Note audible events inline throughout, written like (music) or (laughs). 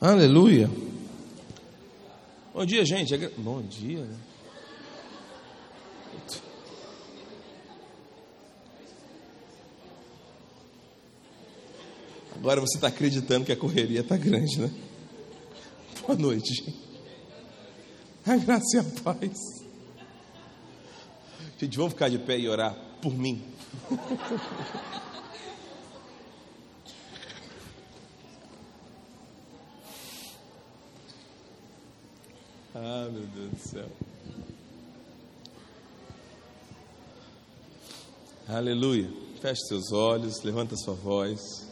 Aleluia. Bom dia, gente. É bom dia. Né? Agora você está acreditando que a correria está grande, né? Boa noite. A graça e a paz. Gente, vamos ficar de pé e orar por mim. (laughs) Ah, meu Deus do céu. Aleluia. Feche seus olhos, levanta sua voz.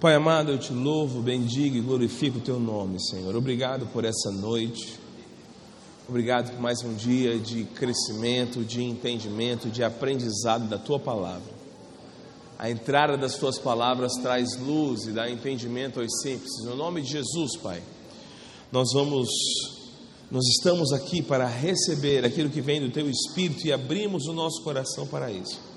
Pai amado, eu te louvo, bendigo e glorifico o teu nome, Senhor. Obrigado por essa noite. Obrigado por mais um dia de crescimento, de entendimento, de aprendizado da tua palavra. A entrada das tuas palavras traz luz e dá entendimento aos simples. No nome de Jesus, Pai, nós vamos nós estamos aqui para receber aquilo que vem do teu espírito e abrimos o nosso coração para isso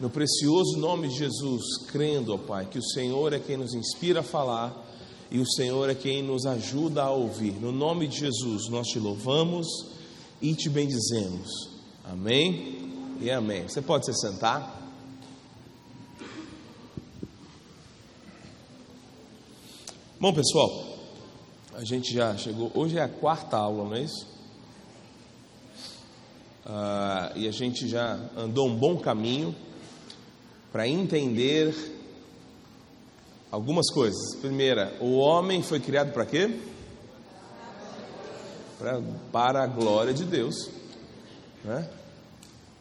no precioso nome de Jesus, crendo, ó Pai, que o Senhor é quem nos inspira a falar e o Senhor é quem nos ajuda a ouvir. No nome de Jesus, nós te louvamos e te bendizemos. Amém e amém. Você pode se sentar? Bom, pessoal, a gente já chegou. Hoje é a quarta aula, não é isso? Ah, e a gente já andou um bom caminho para entender algumas coisas. Primeira, o homem foi criado para quê? Pra, para a glória de Deus. Né?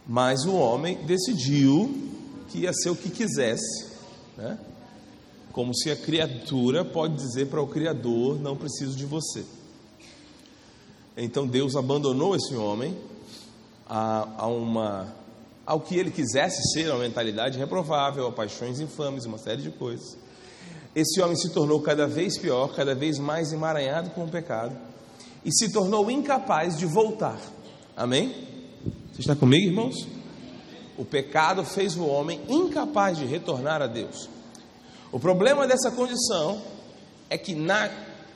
Mas o homem decidiu que ia ser o que quisesse. Né? Como se a criatura pode dizer para o Criador: Não preciso de você. Então Deus abandonou esse homem a, a uma ao que ele quisesse ser, uma mentalidade reprovável, a paixões infames, uma série de coisas. Esse homem se tornou cada vez pior, cada vez mais emaranhado com o pecado e se tornou incapaz de voltar. Amém? Você está comigo, irmãos? O pecado fez o homem incapaz de retornar a Deus. O problema dessa condição é que na,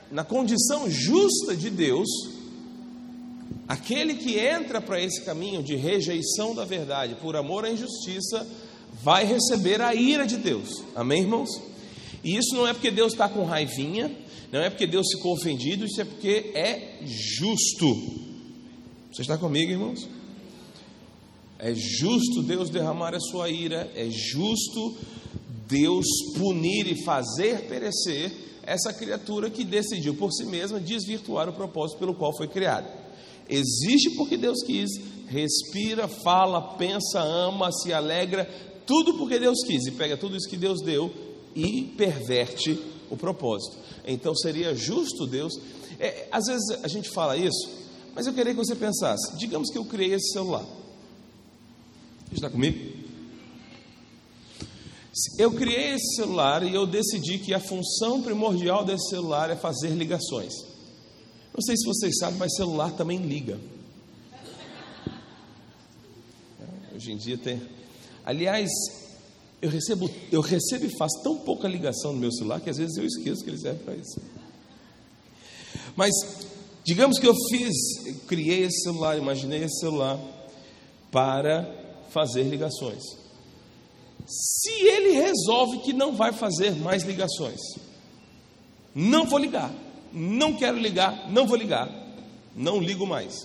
na condição justa de Deus, Aquele que entra para esse caminho de rejeição da verdade por amor à injustiça vai receber a ira de Deus. Amém, irmãos? E isso não é porque Deus está com raivinha, não é porque Deus ficou ofendido, isso é porque é justo. Você está comigo, irmãos? É justo Deus derramar a sua ira, é justo Deus punir e fazer perecer essa criatura que decidiu por si mesma desvirtuar o propósito pelo qual foi criada. Existe porque Deus quis, respira, fala, pensa, ama, se alegra, tudo porque Deus quis, e pega tudo isso que Deus deu e perverte o propósito. Então seria justo Deus. É, às vezes a gente fala isso, mas eu queria que você pensasse: digamos que eu criei esse celular. Está comigo? Eu criei esse celular e eu decidi que a função primordial desse celular é fazer ligações. Não sei se vocês sabem, mas celular também liga. Hoje em dia tem. Aliás, eu recebo, eu recebo e faço tão pouca ligação no meu celular que às vezes eu esqueço que ele serve para isso. Mas digamos que eu fiz, eu criei esse celular, imaginei esse celular para fazer ligações. Se ele resolve que não vai fazer mais ligações, não vou ligar não quero ligar, não vou ligar, não ligo mais.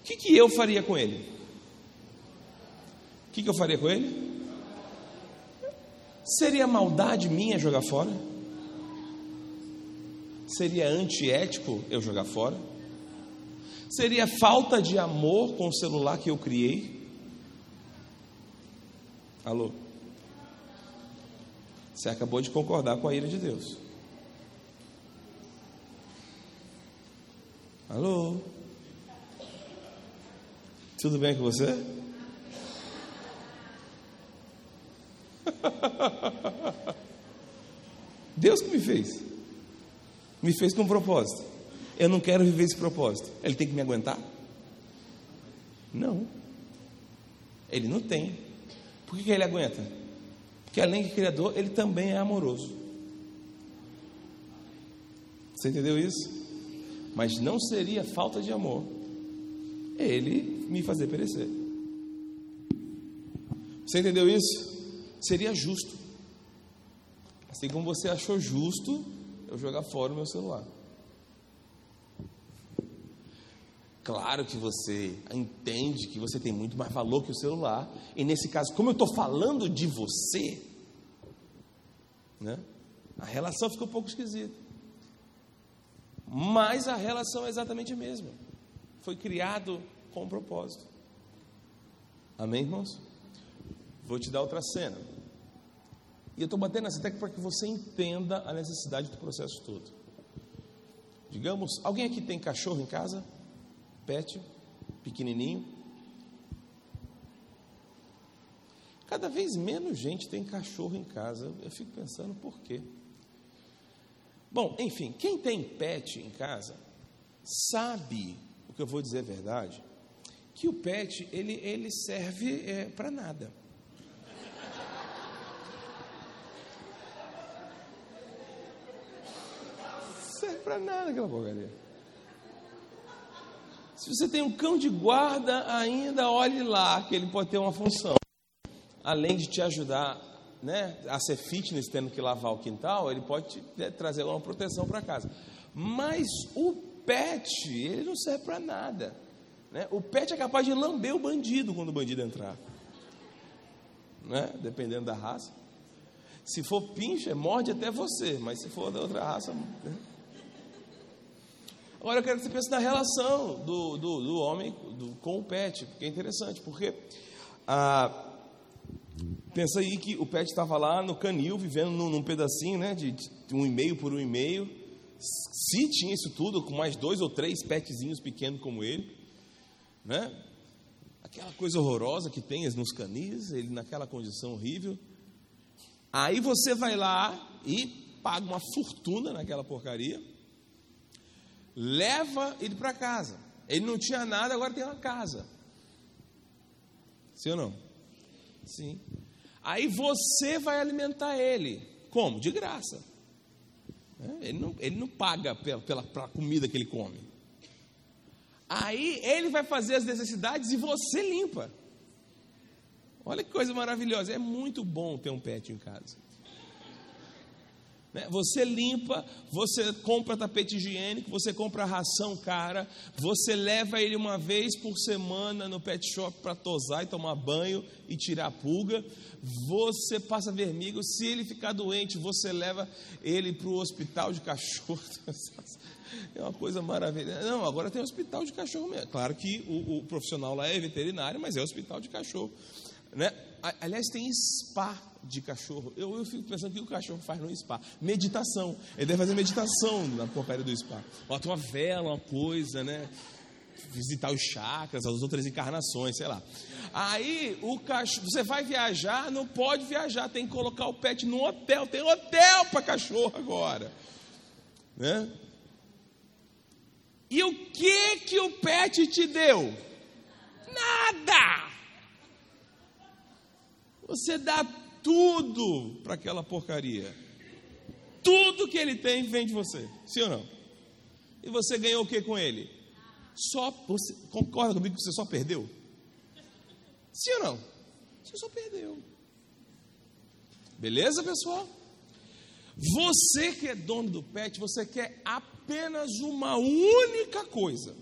O que, que eu faria com ele? O que, que eu faria com ele? Seria maldade minha jogar fora? Seria antiético eu jogar fora? Seria falta de amor com o celular que eu criei? Alô? Você acabou de concordar com a ira de Deus. Alô? Tudo bem com você? (laughs) Deus que me fez. Me fez com um propósito. Eu não quero viver esse propósito. Ele tem que me aguentar? Não. Ele não tem. Por que, que ele aguenta? Porque além de criador, ele também é amoroso. Você entendeu isso? Mas não seria falta de amor ele me fazer perecer. Você entendeu isso? Seria justo. Assim como você achou justo eu jogar fora o meu celular. Claro que você entende que você tem muito mais valor que o celular, e nesse caso, como eu estou falando de você, né, a relação fica um pouco esquisita. Mas a relação é exatamente a mesma. Foi criado com um propósito. Amém, irmãos? Vou te dar outra cena. E eu estou batendo nessa tecla para que você entenda a necessidade do processo todo. Digamos, alguém aqui tem cachorro em casa? Pet, pequenininho. Cada vez menos gente tem cachorro em casa. Eu fico pensando por quê. Bom, enfim, quem tem pet em casa sabe o que eu vou dizer é verdade, que o pet ele, ele serve é, para nada. (laughs) serve para nada aquela porcaria. Se você tem um cão de guarda, ainda olhe lá que ele pode ter uma função. Além de te ajudar né, a ser fitness, tendo que lavar o quintal, ele pode te, né, trazer uma proteção para casa. Mas o pet, ele não serve para nada. Né? O pet é capaz de lamber o bandido quando o bandido entrar. Né? Dependendo da raça. Se for pincher, morde até você, mas se for da outra raça. Né? Agora eu quero que você pense na relação do, do, do homem do, com o pet, porque é interessante, porque ah, pensa aí que o pet estava lá no canil, vivendo num, num pedacinho né, de, de um e meio por um e meio. Se tinha isso tudo, com mais dois ou três petzinhos pequenos como ele, né? Aquela coisa horrorosa que tem nos canis, ele naquela condição horrível. Aí você vai lá e paga uma fortuna naquela porcaria leva ele para casa. Ele não tinha nada, agora tem uma casa. Sim ou não? Sim. Aí você vai alimentar ele. Como? De graça. É, ele não, ele não paga pela, pela, pela comida que ele come. Aí ele vai fazer as necessidades e você limpa. Olha que coisa maravilhosa. É muito bom ter um pet em casa. Né? Você limpa, você compra tapete higiênico, você compra ração cara, você leva ele uma vez por semana no pet shop para tosar e tomar banho e tirar a pulga. Você passa vermigo, se ele ficar doente, você leva ele para o hospital de cachorro. (laughs) É uma coisa maravilhosa. Não, agora tem hospital de cachorro mesmo. Claro que o, o profissional lá é veterinário, mas é hospital de cachorro. Né? Aliás, tem spa de cachorro. Eu, eu fico pensando o que o cachorro faz no spa. Meditação. Ele deve fazer meditação na porcaria do spa. Bota uma vela, uma coisa, né? Visitar os chakras, as outras encarnações, sei lá. Aí o cachorro, você vai viajar, não pode viajar, tem que colocar o pet no hotel. Tem hotel para cachorro agora, né? E o que que o pet te deu? Nada. Você dá tudo para aquela porcaria. Tudo que ele tem vem de você, sim ou não? E você ganhou o que com ele? Só você concorda comigo que você só perdeu? Sim ou não? Você só perdeu. Beleza, pessoal? Você que é dono do pet, você quer apenas uma única coisa.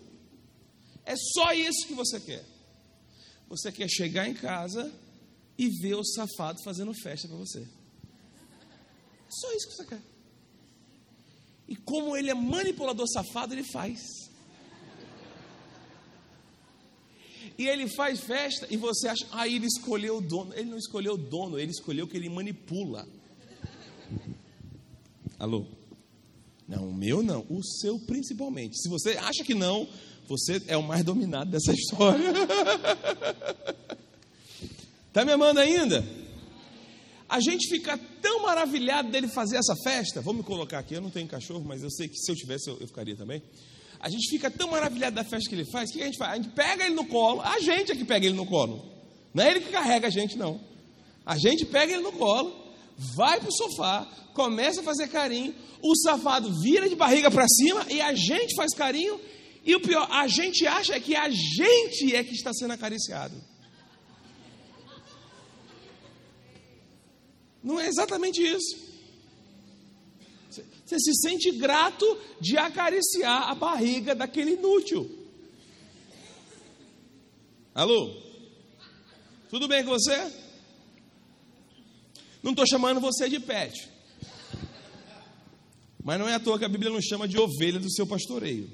É só isso que você quer. Você quer chegar em casa e ver o safado fazendo festa para você. Só isso que você quer. E como ele é manipulador safado, ele faz. E ele faz festa e você acha, ah, ele escolheu o dono. Ele não escolheu o dono, ele escolheu que ele manipula. Alô? Não, o meu não, o seu principalmente. Se você acha que não, você é o mais dominado dessa (laughs) história. Está me amando ainda? A gente fica tão maravilhado dele fazer essa festa. Vou me colocar aqui, eu não tenho cachorro, mas eu sei que se eu tivesse eu, eu ficaria também. A gente fica tão maravilhado da festa que ele faz, o que a gente faz? A gente pega ele no colo, a gente é que pega ele no colo. Não é ele que carrega a gente, não. A gente pega ele no colo, vai para o sofá, começa a fazer carinho, o safado vira de barriga para cima e a gente faz carinho. E o pior, a gente acha que a gente é que está sendo acariciado. Não é exatamente isso. Você se sente grato de acariciar a barriga daquele inútil. Alô? Tudo bem com você? Não estou chamando você de pet. Mas não é à toa que a Bíblia nos chama de ovelha do seu pastoreio.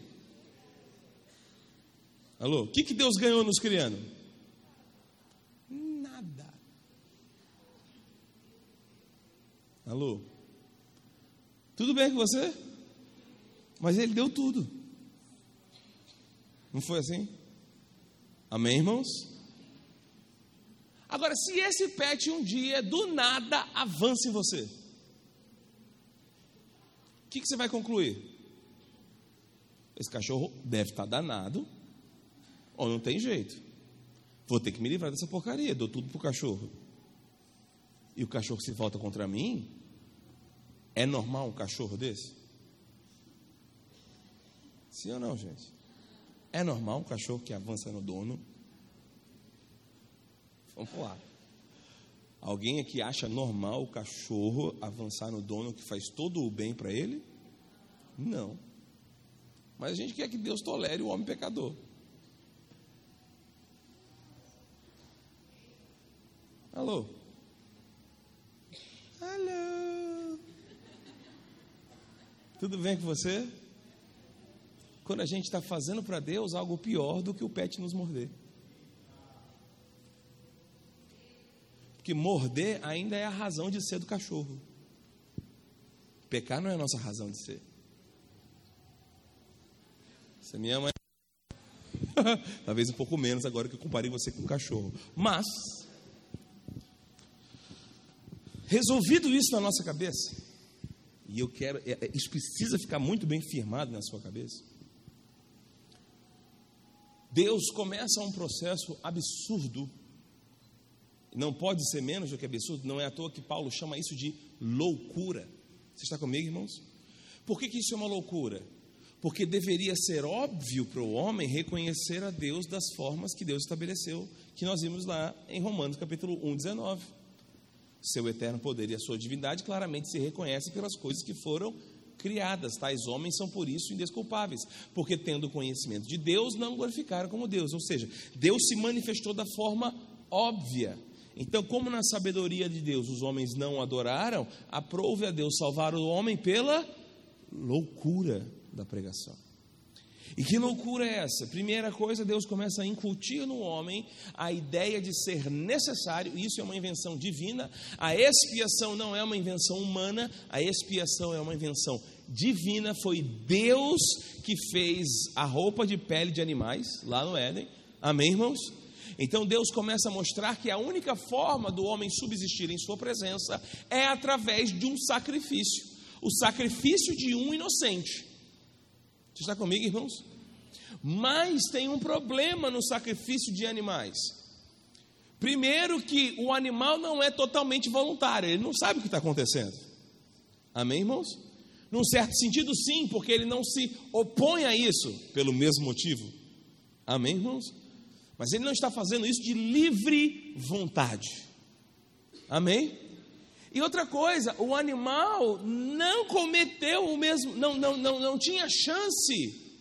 Alô? O que, que Deus ganhou nos criando? Nada. Alô? Tudo bem com você? Mas ele deu tudo. Não foi assim? Amém, irmãos? Agora, se esse pet um dia do nada avança em você, o que, que você vai concluir? Esse cachorro deve estar danado, ou não tem jeito. Vou ter que me livrar dessa porcaria, dou tudo pro cachorro. E o cachorro se volta contra mim, é normal um cachorro desse? Sim ou não, gente? É normal um cachorro que avança no dono? Vamos lá. Alguém aqui acha normal o cachorro avançar no dono que faz todo o bem para ele? Não. Mas a gente quer que Deus tolere o homem pecador. Alô? Alô? Tudo bem com você? Quando a gente está fazendo para Deus algo pior do que o pet nos morder. Porque morder ainda é a razão de ser do cachorro. Pecar não é a nossa razão de ser. Você me ama? (laughs) Talvez um pouco menos agora que eu comparei você com o cachorro. Mas, resolvido isso na nossa cabeça, e eu quero, é, é, isso precisa ficar muito bem firmado na sua cabeça. Deus começa um processo absurdo, não pode ser menos do que absurdo, não é à toa que Paulo chama isso de loucura. Você está comigo, irmãos? Por que, que isso é uma loucura? Porque deveria ser óbvio para o homem reconhecer a Deus das formas que Deus estabeleceu, que nós vimos lá em Romanos capítulo 1, 19 seu eterno poder e a sua divindade claramente se reconhecem pelas coisas que foram criadas. Tais homens são por isso indesculpáveis, porque tendo conhecimento de Deus, não glorificaram como Deus. Ou seja, Deus se manifestou da forma óbvia. Então, como na sabedoria de Deus os homens não adoraram, aprove a Deus salvar o homem pela loucura da pregação. E que loucura é essa? Primeira coisa, Deus começa a incutir no homem a ideia de ser necessário, isso é uma invenção divina. A expiação não é uma invenção humana, a expiação é uma invenção divina. Foi Deus que fez a roupa de pele de animais lá no Éden. Amém, irmãos? Então Deus começa a mostrar que a única forma do homem subsistir em Sua presença é através de um sacrifício o sacrifício de um inocente. Você está comigo, irmãos? Mas tem um problema no sacrifício de animais. Primeiro, que o animal não é totalmente voluntário, ele não sabe o que está acontecendo. Amém, irmãos? Num certo sentido, sim, porque ele não se opõe a isso pelo mesmo motivo. Amém, irmãos? Mas ele não está fazendo isso de livre vontade. Amém? E outra coisa, o animal não cometeu o mesmo, não, não, não, não tinha chance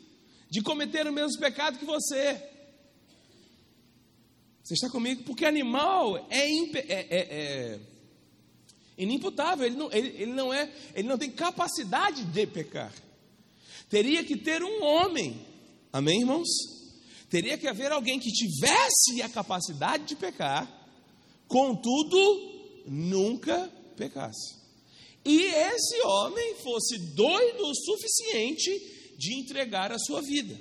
de cometer o mesmo pecado que você. Você está comigo? Porque animal é, imp, é, é, é inimputável, ele não, ele, ele, não é, ele não tem capacidade de pecar. Teria que ter um homem, amém, irmãos? Teria que haver alguém que tivesse a capacidade de pecar, contudo, nunca pecasse. e esse homem fosse doido o suficiente de entregar a sua vida.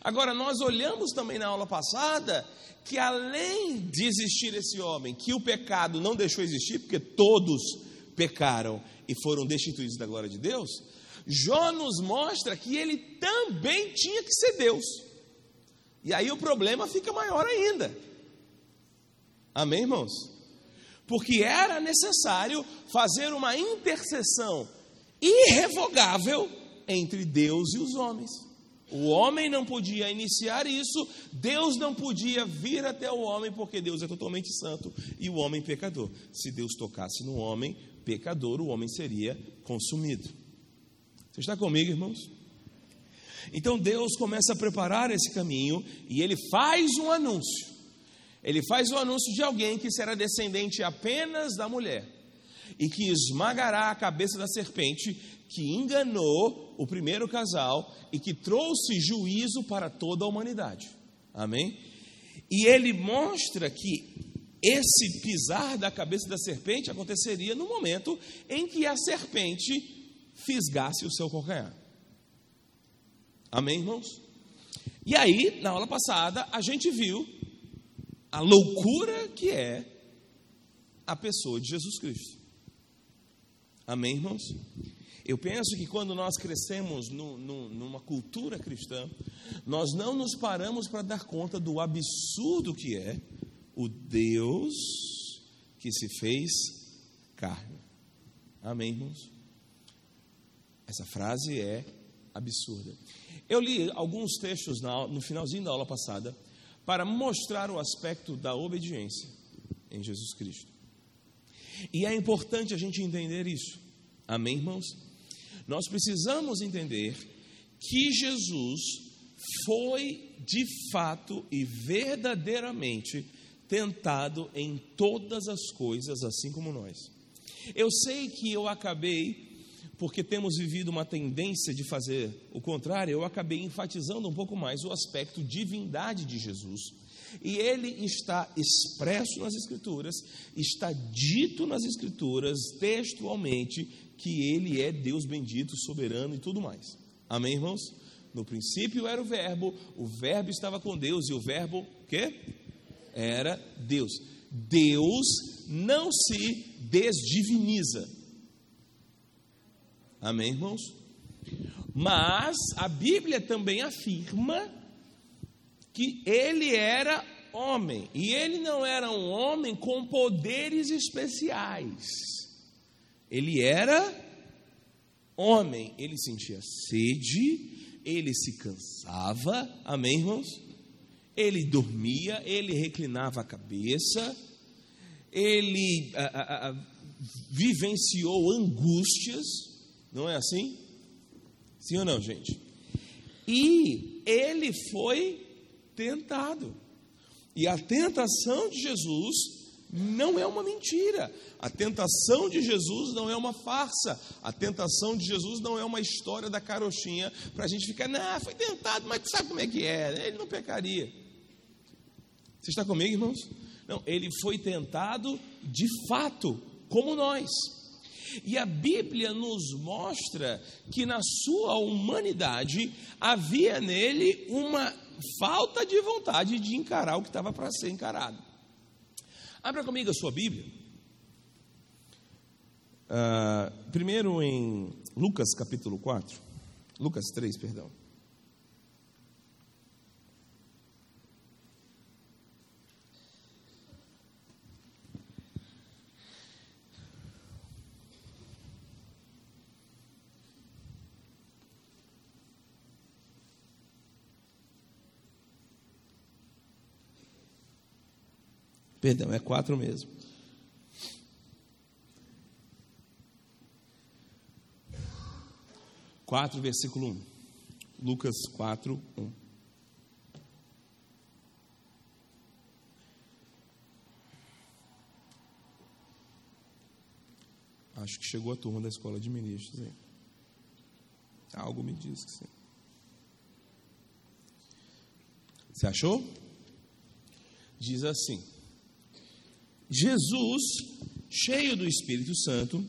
Agora, nós olhamos também na aula passada que além de existir esse homem, que o pecado não deixou existir, porque todos pecaram e foram destituídos da glória de Deus, Jó nos mostra que ele também tinha que ser Deus. E aí o problema fica maior ainda. Amém, irmãos? Porque era necessário fazer uma intercessão irrevogável entre Deus e os homens. O homem não podia iniciar isso, Deus não podia vir até o homem, porque Deus é totalmente santo e o homem pecador. Se Deus tocasse no homem pecador, o homem seria consumido. Você está comigo, irmãos? Então Deus começa a preparar esse caminho e ele faz um anúncio. Ele faz o anúncio de alguém que será descendente apenas da mulher e que esmagará a cabeça da serpente que enganou o primeiro casal e que trouxe juízo para toda a humanidade. Amém? E ele mostra que esse pisar da cabeça da serpente aconteceria no momento em que a serpente fisgasse o seu calcanhar. Amém, irmãos? E aí, na aula passada, a gente viu a loucura que é a pessoa de Jesus Cristo. Amém, irmãos? Eu penso que quando nós crescemos no, no, numa cultura cristã, nós não nos paramos para dar conta do absurdo que é o Deus que se fez carne. Amém, irmãos? Essa frase é absurda. Eu li alguns textos no finalzinho da aula passada para mostrar o aspecto da obediência em Jesus Cristo. E é importante a gente entender isso. Amém, irmãos? Nós precisamos entender que Jesus foi de fato e verdadeiramente tentado em todas as coisas, assim como nós. Eu sei que eu acabei, porque temos vivido uma tendência de fazer o contrário, eu acabei enfatizando um pouco mais o aspecto divindade de Jesus. E ele está expresso nas Escrituras, está dito nas Escrituras, textualmente, que ele é Deus bendito, soberano e tudo mais. Amém, irmãos? No princípio era o verbo, o verbo estava com Deus e o verbo, quê? Era Deus. Deus não se desdiviniza. Amém, irmãos? Mas a Bíblia também afirma que ele era homem, e ele não era um homem com poderes especiais. Ele era homem, ele sentia sede, ele se cansava, amém, irmãos? Ele dormia, ele reclinava a cabeça, ele a, a, a, vivenciou angústias, não é assim? Sim ou não, gente? E ele foi tentado. E a tentação de Jesus não é uma mentira. A tentação de Jesus não é uma farsa. A tentação de Jesus não é uma história da carochinha para a gente ficar, não, foi tentado, mas sabe como é que é? Ele não pecaria. Você está comigo, irmãos? Não, ele foi tentado de fato, como nós. E a Bíblia nos mostra que na sua humanidade havia nele uma falta de vontade de encarar o que estava para ser encarado. Abra comigo a sua Bíblia. Uh, primeiro em Lucas capítulo 4. Lucas 3, perdão. Perdão, é quatro mesmo. Quatro, versículo 1. Lucas 4, 1. Acho que chegou a turma da escola de ministros aí. Algo me diz que sim. Você achou? Diz assim: Jesus, cheio do Espírito Santo,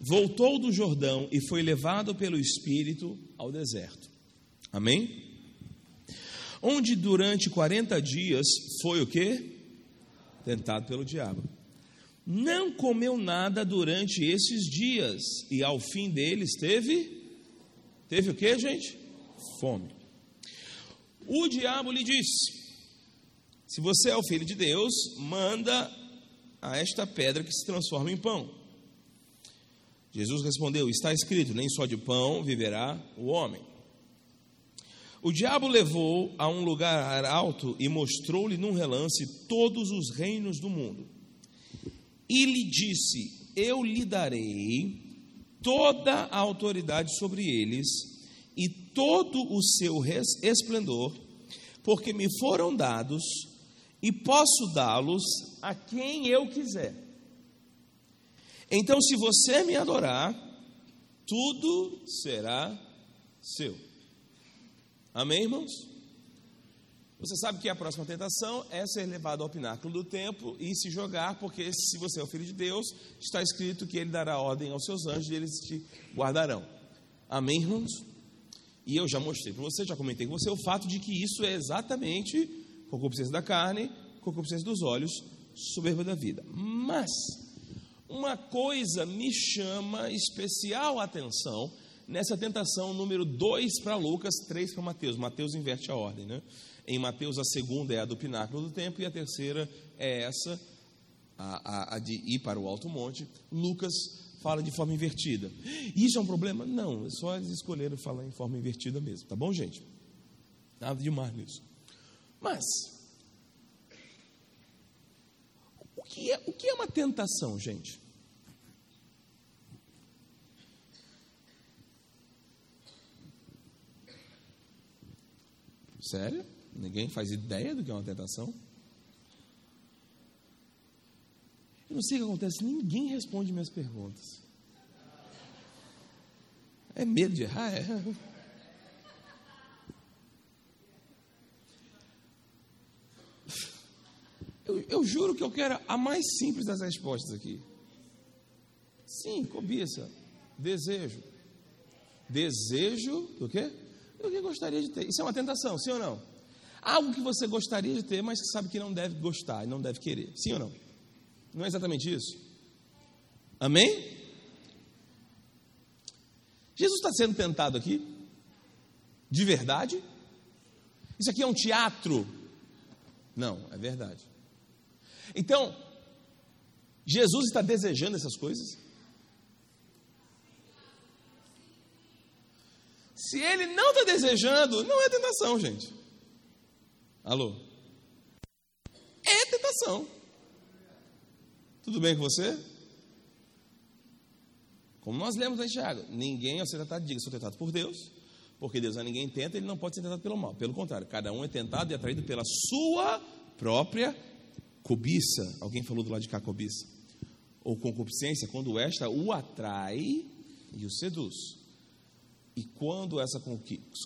voltou do Jordão e foi levado pelo Espírito ao deserto. Amém? Onde durante 40 dias foi o que? Tentado pelo diabo. Não comeu nada durante esses dias e ao fim deles teve teve o que, gente? Fome. O diabo lhe disse: Se você é o filho de Deus, manda a esta pedra que se transforma em pão. Jesus respondeu: Está escrito, nem só de pão viverá o homem. O diabo levou a um lugar alto e mostrou-lhe num relance todos os reinos do mundo. E lhe disse: Eu lhe darei toda a autoridade sobre eles e todo o seu esplendor, porque me foram dados e posso dá-los a quem eu quiser. Então, se você me adorar, tudo será seu. Amém, irmãos? Você sabe que a próxima tentação é ser levado ao pináculo do templo e se jogar, porque se você é o filho de Deus, está escrito que ele dará ordem aos seus anjos e eles te guardarão. Amém, irmãos? E eu já mostrei para você, já comentei com você o fato de que isso é exatamente concupiscência da carne, concupiscência dos olhos, soberba da vida. Mas uma coisa me chama especial atenção nessa tentação número 2 para Lucas, 3 para Mateus. Mateus inverte a ordem, né? Em Mateus, a segunda é a do pináculo do templo e a terceira é essa, a, a, a de ir para o alto monte. Lucas fala de forma invertida. Isso é um problema? Não, só eles escolheram falar em forma invertida mesmo, tá bom, gente? Nada demais nisso. Mas, o que é, o que é uma tentação, gente? Sério? Ninguém faz ideia do que é uma tentação? Eu não sei o que acontece, ninguém responde minhas perguntas. É medo de errar? É. Eu, eu, juro que eu quero a mais simples das respostas aqui. Sim, cobiça, desejo. Desejo do quê? do que gostaria de ter. Isso é uma tentação, sim ou não? Algo que você gostaria de ter, mas que sabe que não deve gostar e não deve querer. Sim ou não? Não é exatamente isso? Amém? Jesus está sendo tentado aqui? De verdade? Isso aqui é um teatro? Não, é verdade. Então, Jesus está desejando essas coisas? Se ele não está desejando, não é tentação, gente. Alô? É tentação. Tudo bem com você? Como nós lemos em Tiago, ninguém ao ser tentado diga, sou tentado por Deus, porque Deus a ninguém tenta, ele não pode ser tentado pelo mal. Pelo contrário, cada um é tentado e atraído pela sua própria cobiça. Alguém falou do lado de cá cobiça? Ou concupiscência, quando esta o atrai e o seduz. E quando essa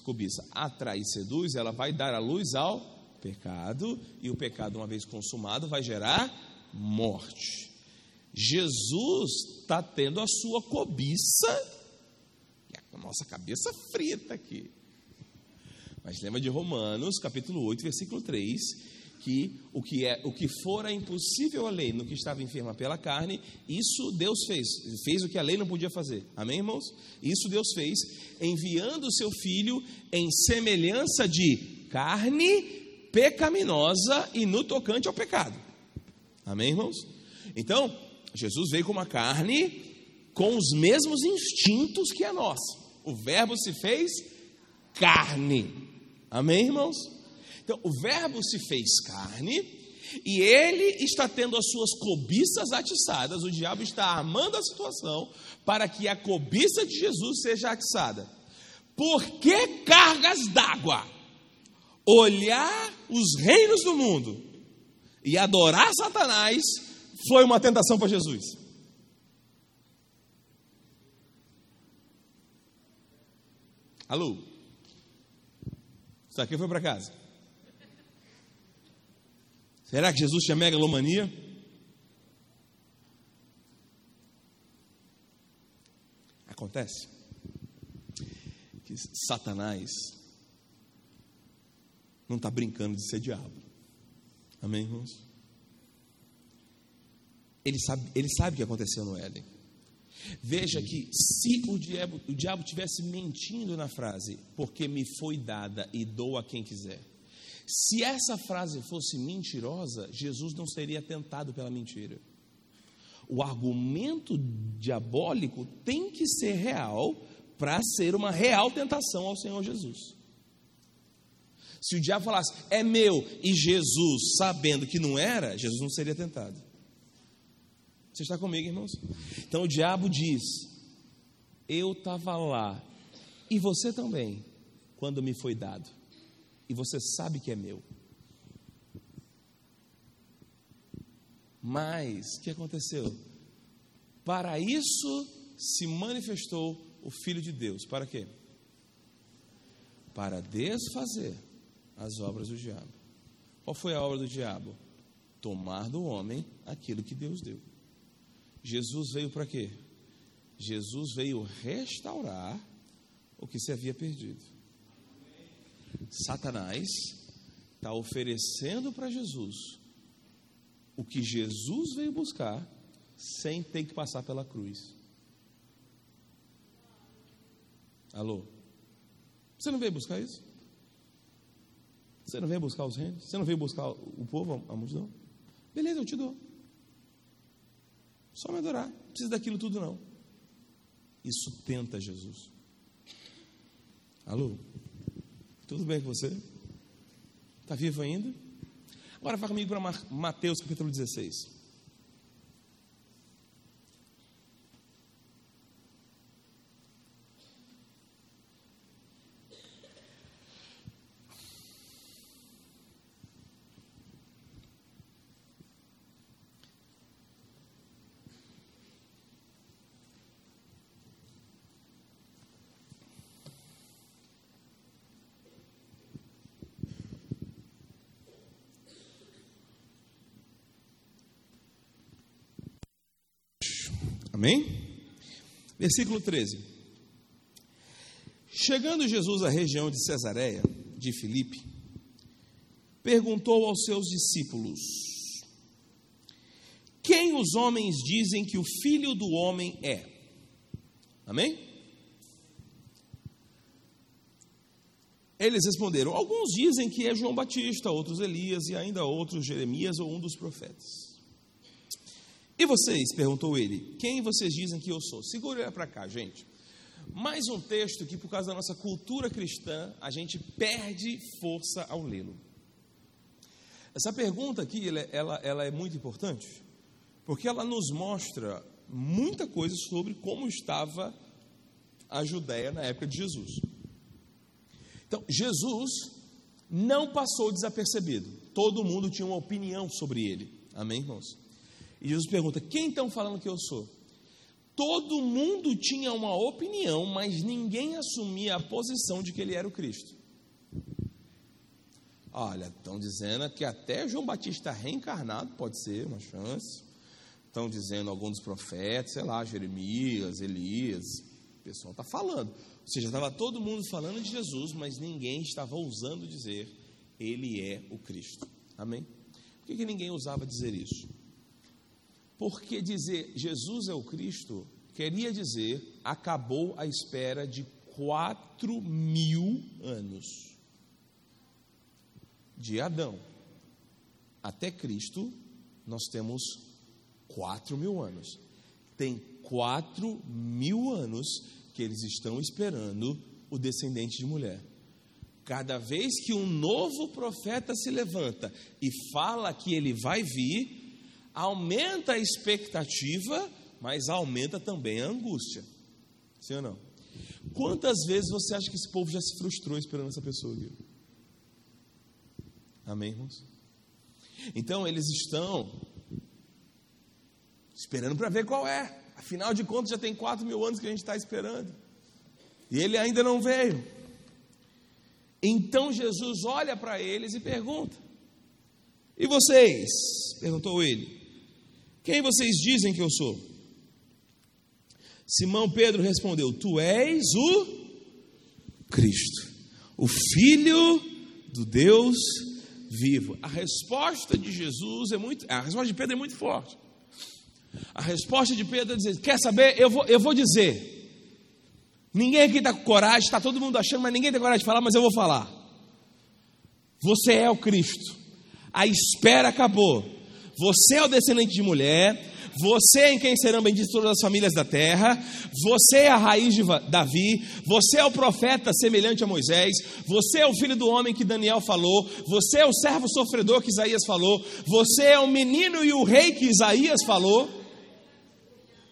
cobiça atrai e seduz, ela vai dar a luz ao pecado, e o pecado, uma vez consumado, vai gerar morte. Jesus está tendo a sua cobiça, e a nossa cabeça frita aqui. Mas lembra de Romanos, capítulo 8, versículo 3, que o que é o que fora impossível a lei no que estava enferma pela carne, isso Deus fez, fez o que a lei não podia fazer. Amém, irmãos? Isso Deus fez, enviando o seu filho em semelhança de carne pecaminosa e no tocante ao pecado. Amém, irmãos? Então, Jesus veio com uma carne com os mesmos instintos que a nossa. O verbo se fez carne. Amém, irmãos? Então, o Verbo se fez carne e ele está tendo as suas cobiças atiçadas. O diabo está armando a situação para que a cobiça de Jesus seja atiçada. Por que cargas d'água? Olhar os reinos do mundo e adorar Satanás foi uma tentação para Jesus. Alô? Isso aqui foi para casa. Será que Jesus tinha megalomania? Acontece que Satanás não está brincando de ser diabo. Amém, irmãos? Ele sabe, ele sabe o que aconteceu no Éden. Veja que se o diabo, o diabo tivesse mentindo na frase, porque me foi dada e dou a quem quiser. Se essa frase fosse mentirosa, Jesus não seria tentado pela mentira. O argumento diabólico tem que ser real para ser uma real tentação ao Senhor Jesus. Se o diabo falasse, é meu, e Jesus, sabendo que não era, Jesus não seria tentado. Você está comigo, irmãos? Então o diabo diz: Eu estava lá, e você também, quando me foi dado, e você sabe que é meu. Mas, o que aconteceu? Para isso se manifestou o Filho de Deus. Para quê? Para desfazer as obras do diabo. Qual foi a obra do diabo? Tomar do homem aquilo que Deus deu. Jesus veio para quê? Jesus veio restaurar o que se havia perdido. Satanás está oferecendo para Jesus o que Jesus veio buscar sem ter que passar pela cruz. Alô? Você não veio buscar isso? Você não veio buscar os reinos? Você não veio buscar o povo, a multidão? Beleza, eu te dou. Só me adorar. Não precisa daquilo tudo, não. Isso tenta Jesus. Alô? Tudo bem com você? Está vivo ainda? Agora vá comigo para Mateus capítulo 16. Amém? Versículo 13. Chegando Jesus à região de Cesareia de Filipe, perguntou aos seus discípulos: Quem os homens dizem que o filho do homem é? Amém? Eles responderam: Alguns dizem que é João Batista, outros Elias e ainda outros Jeremias ou um dos profetas. E vocês? perguntou ele. Quem vocês dizem que eu sou? Segura para cá, gente. Mais um texto que, por causa da nossa cultura cristã, a gente perde força ao lê-lo. Essa pergunta aqui, ela, ela, ela é muito importante, porque ela nos mostra muita coisa sobre como estava a Judéia na época de Jesus. Então, Jesus não passou desapercebido. Todo mundo tinha uma opinião sobre ele. Amém, irmãos? E Jesus pergunta: Quem estão falando que eu sou? Todo mundo tinha uma opinião, mas ninguém assumia a posição de que ele era o Cristo. Olha, estão dizendo que até João Batista reencarnado pode ser uma chance. Estão dizendo alguns dos profetas, sei lá, Jeremias, Elias. O pessoal está falando. Ou seja, estava todo mundo falando de Jesus, mas ninguém estava ousando dizer, Ele é o Cristo. Amém? Por que, que ninguém ousava dizer isso? Porque dizer Jesus é o Cristo queria dizer acabou a espera de quatro mil anos. De Adão até Cristo, nós temos quatro mil anos. Tem quatro mil anos que eles estão esperando o descendente de mulher. Cada vez que um novo profeta se levanta e fala que ele vai vir, aumenta a expectativa, mas aumenta também a angústia. Sim ou não? Quantas vezes você acha que esse povo já se frustrou esperando essa pessoa aqui? Amém, irmãos? Então eles estão esperando para ver qual é. Afinal de contas, já tem quatro mil anos que a gente está esperando. E ele ainda não veio. Então Jesus olha para eles e pergunta: E vocês? perguntou ele. Quem vocês dizem que eu sou? Simão Pedro respondeu: Tu és o Cristo, o Filho do Deus vivo. A resposta de Jesus é muito, a resposta de Pedro é muito forte. A resposta de Pedro é dizer: Quer saber? Eu vou, eu vou dizer. Ninguém aqui está com coragem, está todo mundo achando, mas ninguém tem coragem de falar, mas eu vou falar. Você é o Cristo. A espera acabou. Você é o descendente de mulher. Você é em quem serão benditas todas as famílias da terra. Você é a raiz de Davi. Você é o profeta semelhante a Moisés. Você é o filho do homem que Daniel falou. Você é o servo sofredor que Isaías falou. Você é o menino e o rei que Isaías falou.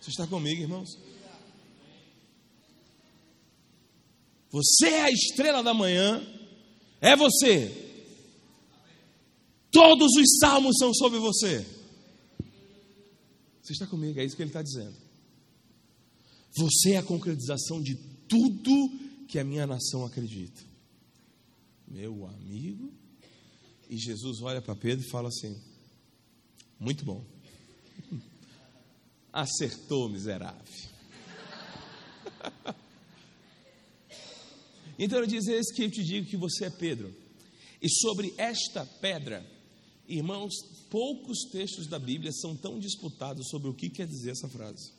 Você está comigo, irmãos? Você é a estrela da manhã. É você. Todos os salmos são sobre você. Você está comigo? É isso que ele está dizendo. Você é a concretização de tudo que a minha nação acredita. Meu amigo. E Jesus olha para Pedro e fala assim: Muito bom. (laughs) Acertou, miserável. (laughs) então ele diz: Eis que eu te digo que você é Pedro. E sobre esta pedra Irmãos, poucos textos da Bíblia são tão disputados sobre o que quer dizer essa frase.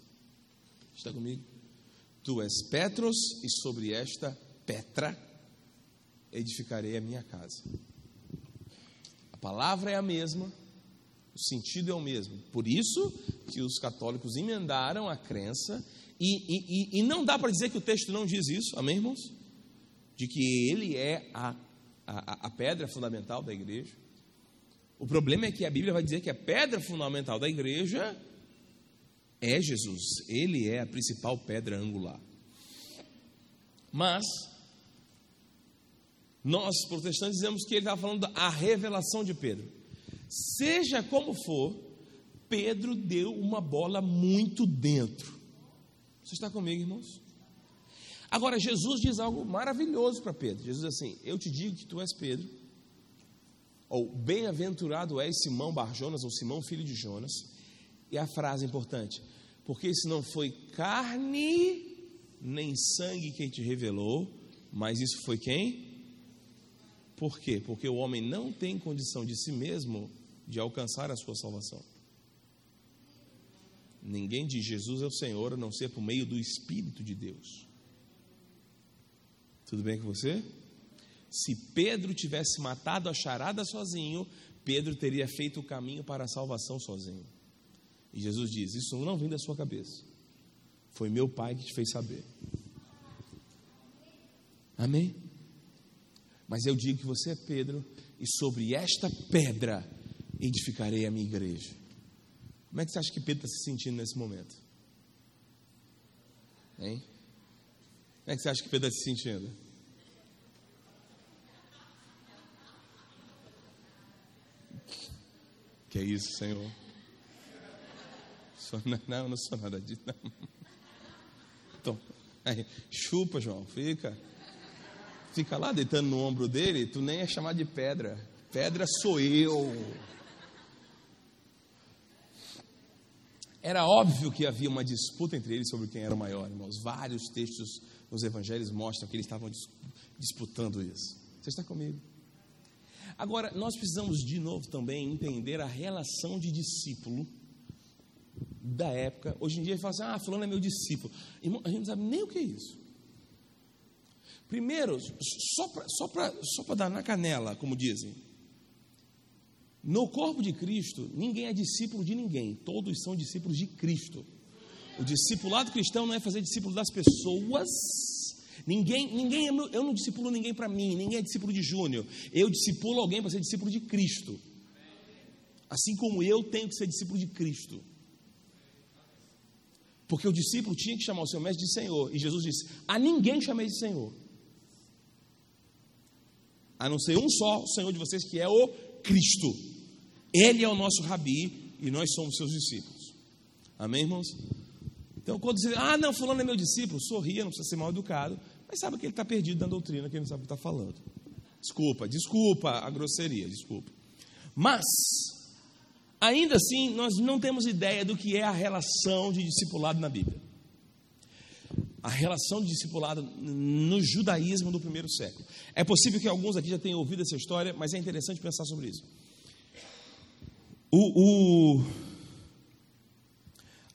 Está comigo? Tu és Petros, e sobre esta Petra edificarei a minha casa. A palavra é a mesma, o sentido é o mesmo. Por isso que os católicos emendaram a crença, e, e, e não dá para dizer que o texto não diz isso, amém, irmãos? De que ele é a, a, a pedra fundamental da igreja. O problema é que a Bíblia vai dizer que a pedra fundamental da igreja é Jesus. Ele é a principal pedra angular. Mas, nós protestantes dizemos que ele estava falando da revelação de Pedro. Seja como for, Pedro deu uma bola muito dentro. Você está comigo, irmãos? Agora, Jesus diz algo maravilhoso para Pedro. Jesus diz assim: Eu te digo que tu és Pedro, ou bem-aventurado és Simão Barjonas, ou Simão filho de Jonas. E a frase importante: porque isso não foi carne nem sangue quem te revelou, mas isso foi quem? Por quê? Porque o homem não tem condição de si mesmo de alcançar a sua salvação. Ninguém diz Jesus é o Senhor a não ser por meio do Espírito de Deus. Tudo bem com você? Se Pedro tivesse matado a charada sozinho, Pedro teria feito o caminho para a salvação sozinho. E Jesus diz: Isso não vem da sua cabeça. Foi meu pai que te fez saber. Amém? Mas eu digo que você é Pedro, e sobre esta pedra edificarei a minha igreja. Como é que você acha que Pedro está se sentindo nesse momento? Hein? Como é que você acha que Pedro está se sentindo? Que é isso, Senhor? (laughs) Não, não sou nada disso. Não. Então, aí, chupa, João, fica. Fica lá deitando no ombro dele, tu nem é chamado de pedra. Pedra sou eu. Era óbvio que havia uma disputa entre eles sobre quem era o maior, irmãos. Vários textos nos evangelhos mostram que eles estavam disputando isso. Você está comigo? Agora, nós precisamos de novo também entender a relação de discípulo da época. Hoje em dia ele fala assim: ah, fulano é meu discípulo. Irmão, a gente não sabe nem o que é isso. Primeiro, só para só só dar na canela, como dizem. No corpo de Cristo, ninguém é discípulo de ninguém, todos são discípulos de Cristo. O discipulado cristão não é fazer discípulo das pessoas, Ninguém, ninguém é eu não discipulo ninguém para mim, ninguém é discípulo de Júnior. Eu discipulo alguém para ser discípulo de Cristo. Assim como eu tenho que ser discípulo de Cristo. Porque o discípulo tinha que chamar o seu mestre de Senhor. E Jesus disse: A ninguém chamei de Senhor. A não ser um só, o Senhor de vocês, que é o Cristo. Ele é o nosso rabi e nós somos seus discípulos. Amém, irmãos? Então, quando você, ah, não, fulano é meu discípulo, sorria, não precisa ser mal educado, mas sabe que ele está perdido na doutrina, que ele não sabe o que está falando. Desculpa, desculpa a grosseria, desculpa. Mas, ainda assim, nós não temos ideia do que é a relação de discipulado na Bíblia. a relação de discipulado no judaísmo do primeiro século. É possível que alguns aqui já tenham ouvido essa história, mas é interessante pensar sobre isso. O, o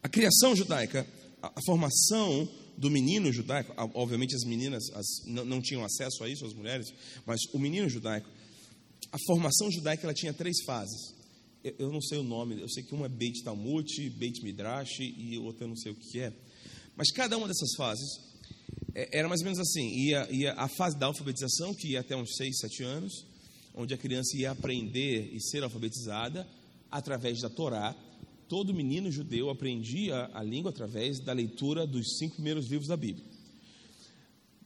a criação judaica, a, formação do menino judaico, obviamente as meninas as, não, não tinham acesso a isso, as mulheres, mas o menino judaico, a formação judaica ela tinha três fases. Eu, eu não sei o nome, eu sei que uma é Beit Talmud, Beit Midrash e outra eu não sei o que é. Mas cada uma dessas fases é, era mais ou menos assim: ia, ia a fase da alfabetização, que ia até uns 6, 7 anos, onde a criança ia aprender e ser alfabetizada através da Torá. Todo menino judeu aprendia a língua através da leitura dos cinco primeiros livros da Bíblia.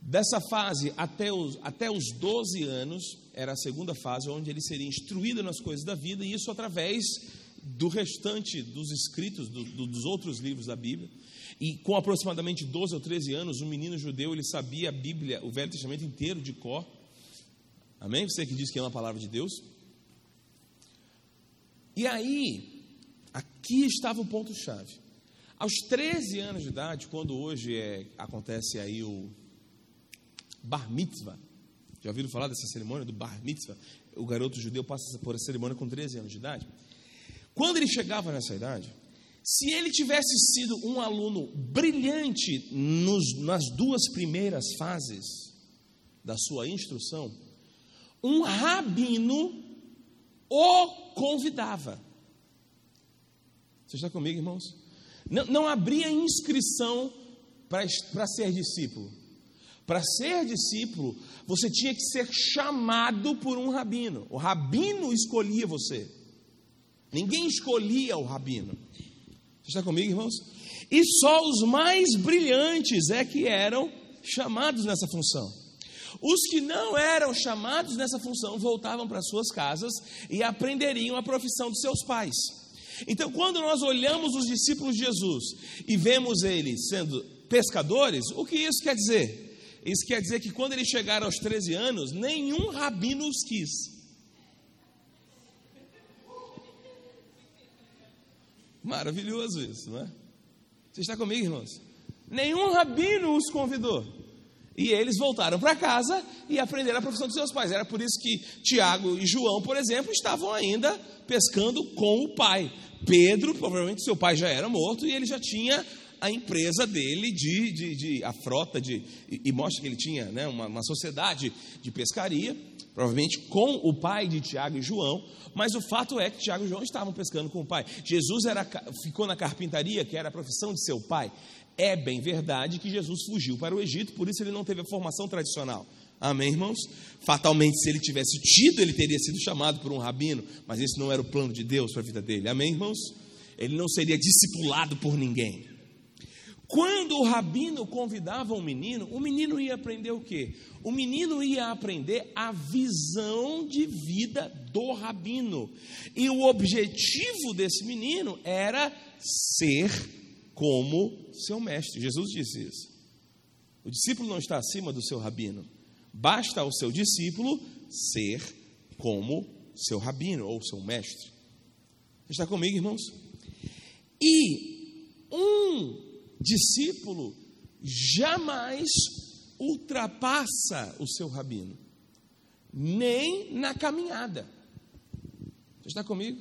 Dessa fase até os, até os 12 anos, era a segunda fase, onde ele seria instruído nas coisas da vida, e isso através do restante dos escritos do, do, dos outros livros da Bíblia. E com aproximadamente 12 ou 13 anos, um menino judeu, ele sabia a Bíblia, o Velho Testamento inteiro de cor. Amém? Você que diz que é uma palavra de Deus. E aí, aqui estava o ponto-chave. Aos 13 anos de idade, quando hoje é, acontece aí o Bar Mitzvah, já ouviram falar dessa cerimônia do Bar Mitzvah? O garoto judeu passa por essa cerimônia com 13 anos de idade. Quando ele chegava nessa idade, se ele tivesse sido um aluno brilhante nos, nas duas primeiras fases da sua instrução, um rabino o convidava. Você está comigo, irmãos? Não, não abria inscrição para ser discípulo. Para ser discípulo, você tinha que ser chamado por um rabino. O rabino escolhia você. Ninguém escolhia o rabino. Você está comigo, irmãos? E só os mais brilhantes é que eram chamados nessa função. Os que não eram chamados nessa função voltavam para suas casas e aprenderiam a profissão dos seus pais. Então, quando nós olhamos os discípulos de Jesus e vemos eles sendo pescadores, o que isso quer dizer? Isso quer dizer que quando eles chegaram aos 13 anos, nenhum rabino os quis. Maravilhoso isso, não é? Você está comigo, irmãos? Nenhum rabino os convidou. E eles voltaram para casa e aprenderam a profissão dos seus pais. Era por isso que Tiago e João, por exemplo, estavam ainda pescando com o pai. Pedro, provavelmente seu pai já era morto e ele já tinha a empresa dele de, de, de a frota de e, e, mostra que ele tinha né, uma, uma sociedade de pescaria, provavelmente com o pai de Tiago e João. Mas o fato é que Tiago e João estavam pescando com o pai. Jesus era, ficou na carpintaria, que era a profissão de seu pai. É bem verdade que Jesus fugiu para o Egito, por isso ele não teve a formação tradicional. Amém, irmãos? Fatalmente, se ele tivesse tido, ele teria sido chamado por um rabino, mas esse não era o plano de Deus para a vida dele. Amém, irmãos? Ele não seria discipulado por ninguém. Quando o rabino convidava um menino, o menino ia aprender o quê? O menino ia aprender a visão de vida do rabino. E o objetivo desse menino era ser como seu mestre. Jesus disse isso. O discípulo não está acima do seu rabino. Basta ao seu discípulo ser como seu rabino ou seu mestre. Está comigo, irmãos? E um discípulo jamais ultrapassa o seu rabino, nem na caminhada. Está comigo?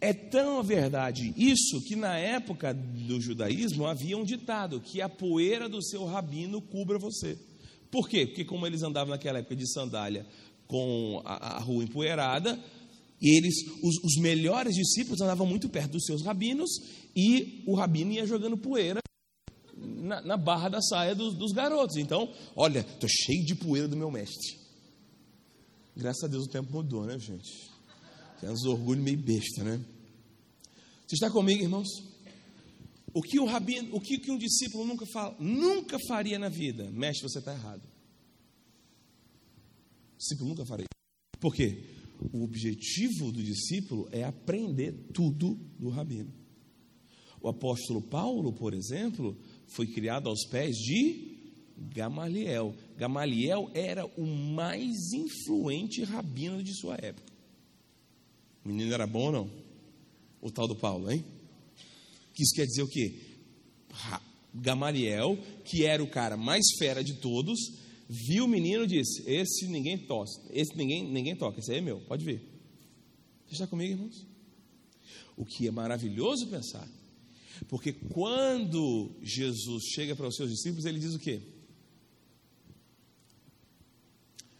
É tão verdade isso que na época do judaísmo havia um ditado que a poeira do seu rabino cubra você. Por quê? Porque como eles andavam naquela época de sandália com a, a rua empoeirada, eles, os, os, melhores discípulos andavam muito perto dos seus rabinos e o rabino ia jogando poeira na, na barra da saia dos, dos garotos. Então, olha, estou cheio de poeira do meu mestre. Graças a Deus o tempo mudou, né, gente? Tem uns orgulho meio besta, né? Você está comigo, irmãos? O que o rabino, o que, um discípulo nunca, fala, nunca faria na vida? Mestre, você está errado. O discípulo nunca faria. Por quê? o objetivo do discípulo é aprender tudo do rabino. O apóstolo Paulo, por exemplo, foi criado aos pés de Gamaliel. Gamaliel era o mais influente rabino de sua época. O menino era bom ou não? O tal do Paulo, hein? Que isso quer dizer o quê? Gamaliel, que era o cara mais fera de todos, viu o menino e disse: Esse ninguém toca, esse ninguém, ninguém toca, esse aí é meu, pode vir. Você está comigo, irmãos? O que é maravilhoso pensar, porque quando Jesus chega para os seus discípulos, ele diz o quê?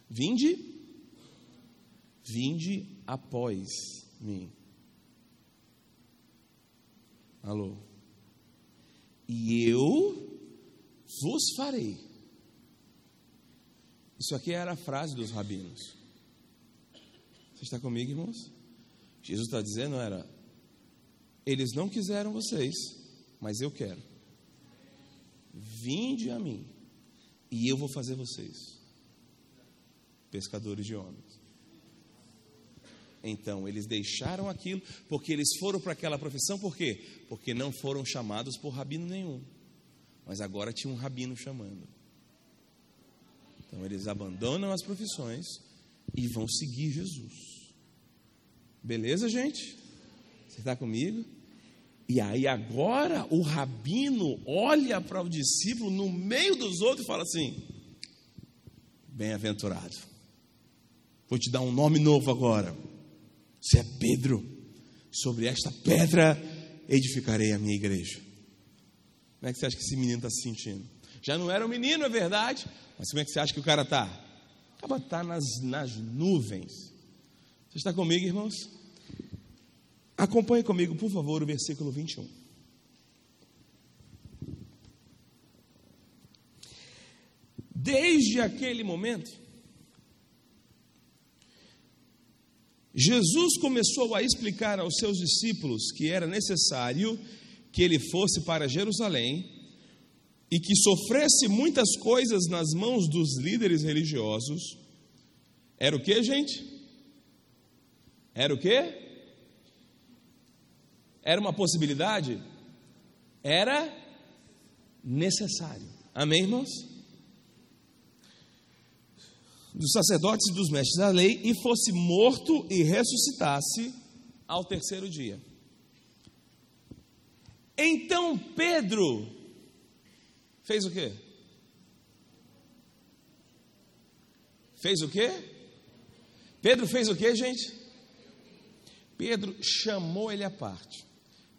Vinde, vinde após mim. Alô? E eu vos farei. Isso aqui era a frase dos rabinos. Você está comigo, irmãos? Jesus está dizendo, era, eles não quiseram vocês, mas eu quero. Vinde a mim, e eu vou fazer vocês pescadores de homens. Então, eles deixaram aquilo porque eles foram para aquela profissão, por quê? Porque não foram chamados por rabino nenhum. Mas agora tinha um rabino chamando. Então, eles abandonam as profissões e vão seguir Jesus. Beleza, gente? Você está comigo? E aí agora o rabino olha para o discípulo no meio dos outros e fala assim: Bem-aventurado. Vou te dar um nome novo agora. Você é Pedro. Sobre esta pedra edificarei a minha igreja. Como é que você acha que esse menino está se sentindo? Já não era um menino, é verdade, mas como é que você acha que o cara está? Acaba tá nas, nas nuvens. Você está comigo, irmãos? Acompanhe comigo, por favor, o versículo 21. Desde aquele momento, Jesus começou a explicar aos seus discípulos que era necessário que ele fosse para Jerusalém e que sofresse muitas coisas nas mãos dos líderes religiosos. Era o que, gente? Era o que? Era uma possibilidade? Era necessário. Amém, irmãos? Dos sacerdotes e dos mestres da lei e fosse morto e ressuscitasse ao terceiro dia. Então Pedro fez o quê? Fez o quê? Pedro fez o quê, gente? Pedro chamou ele à parte.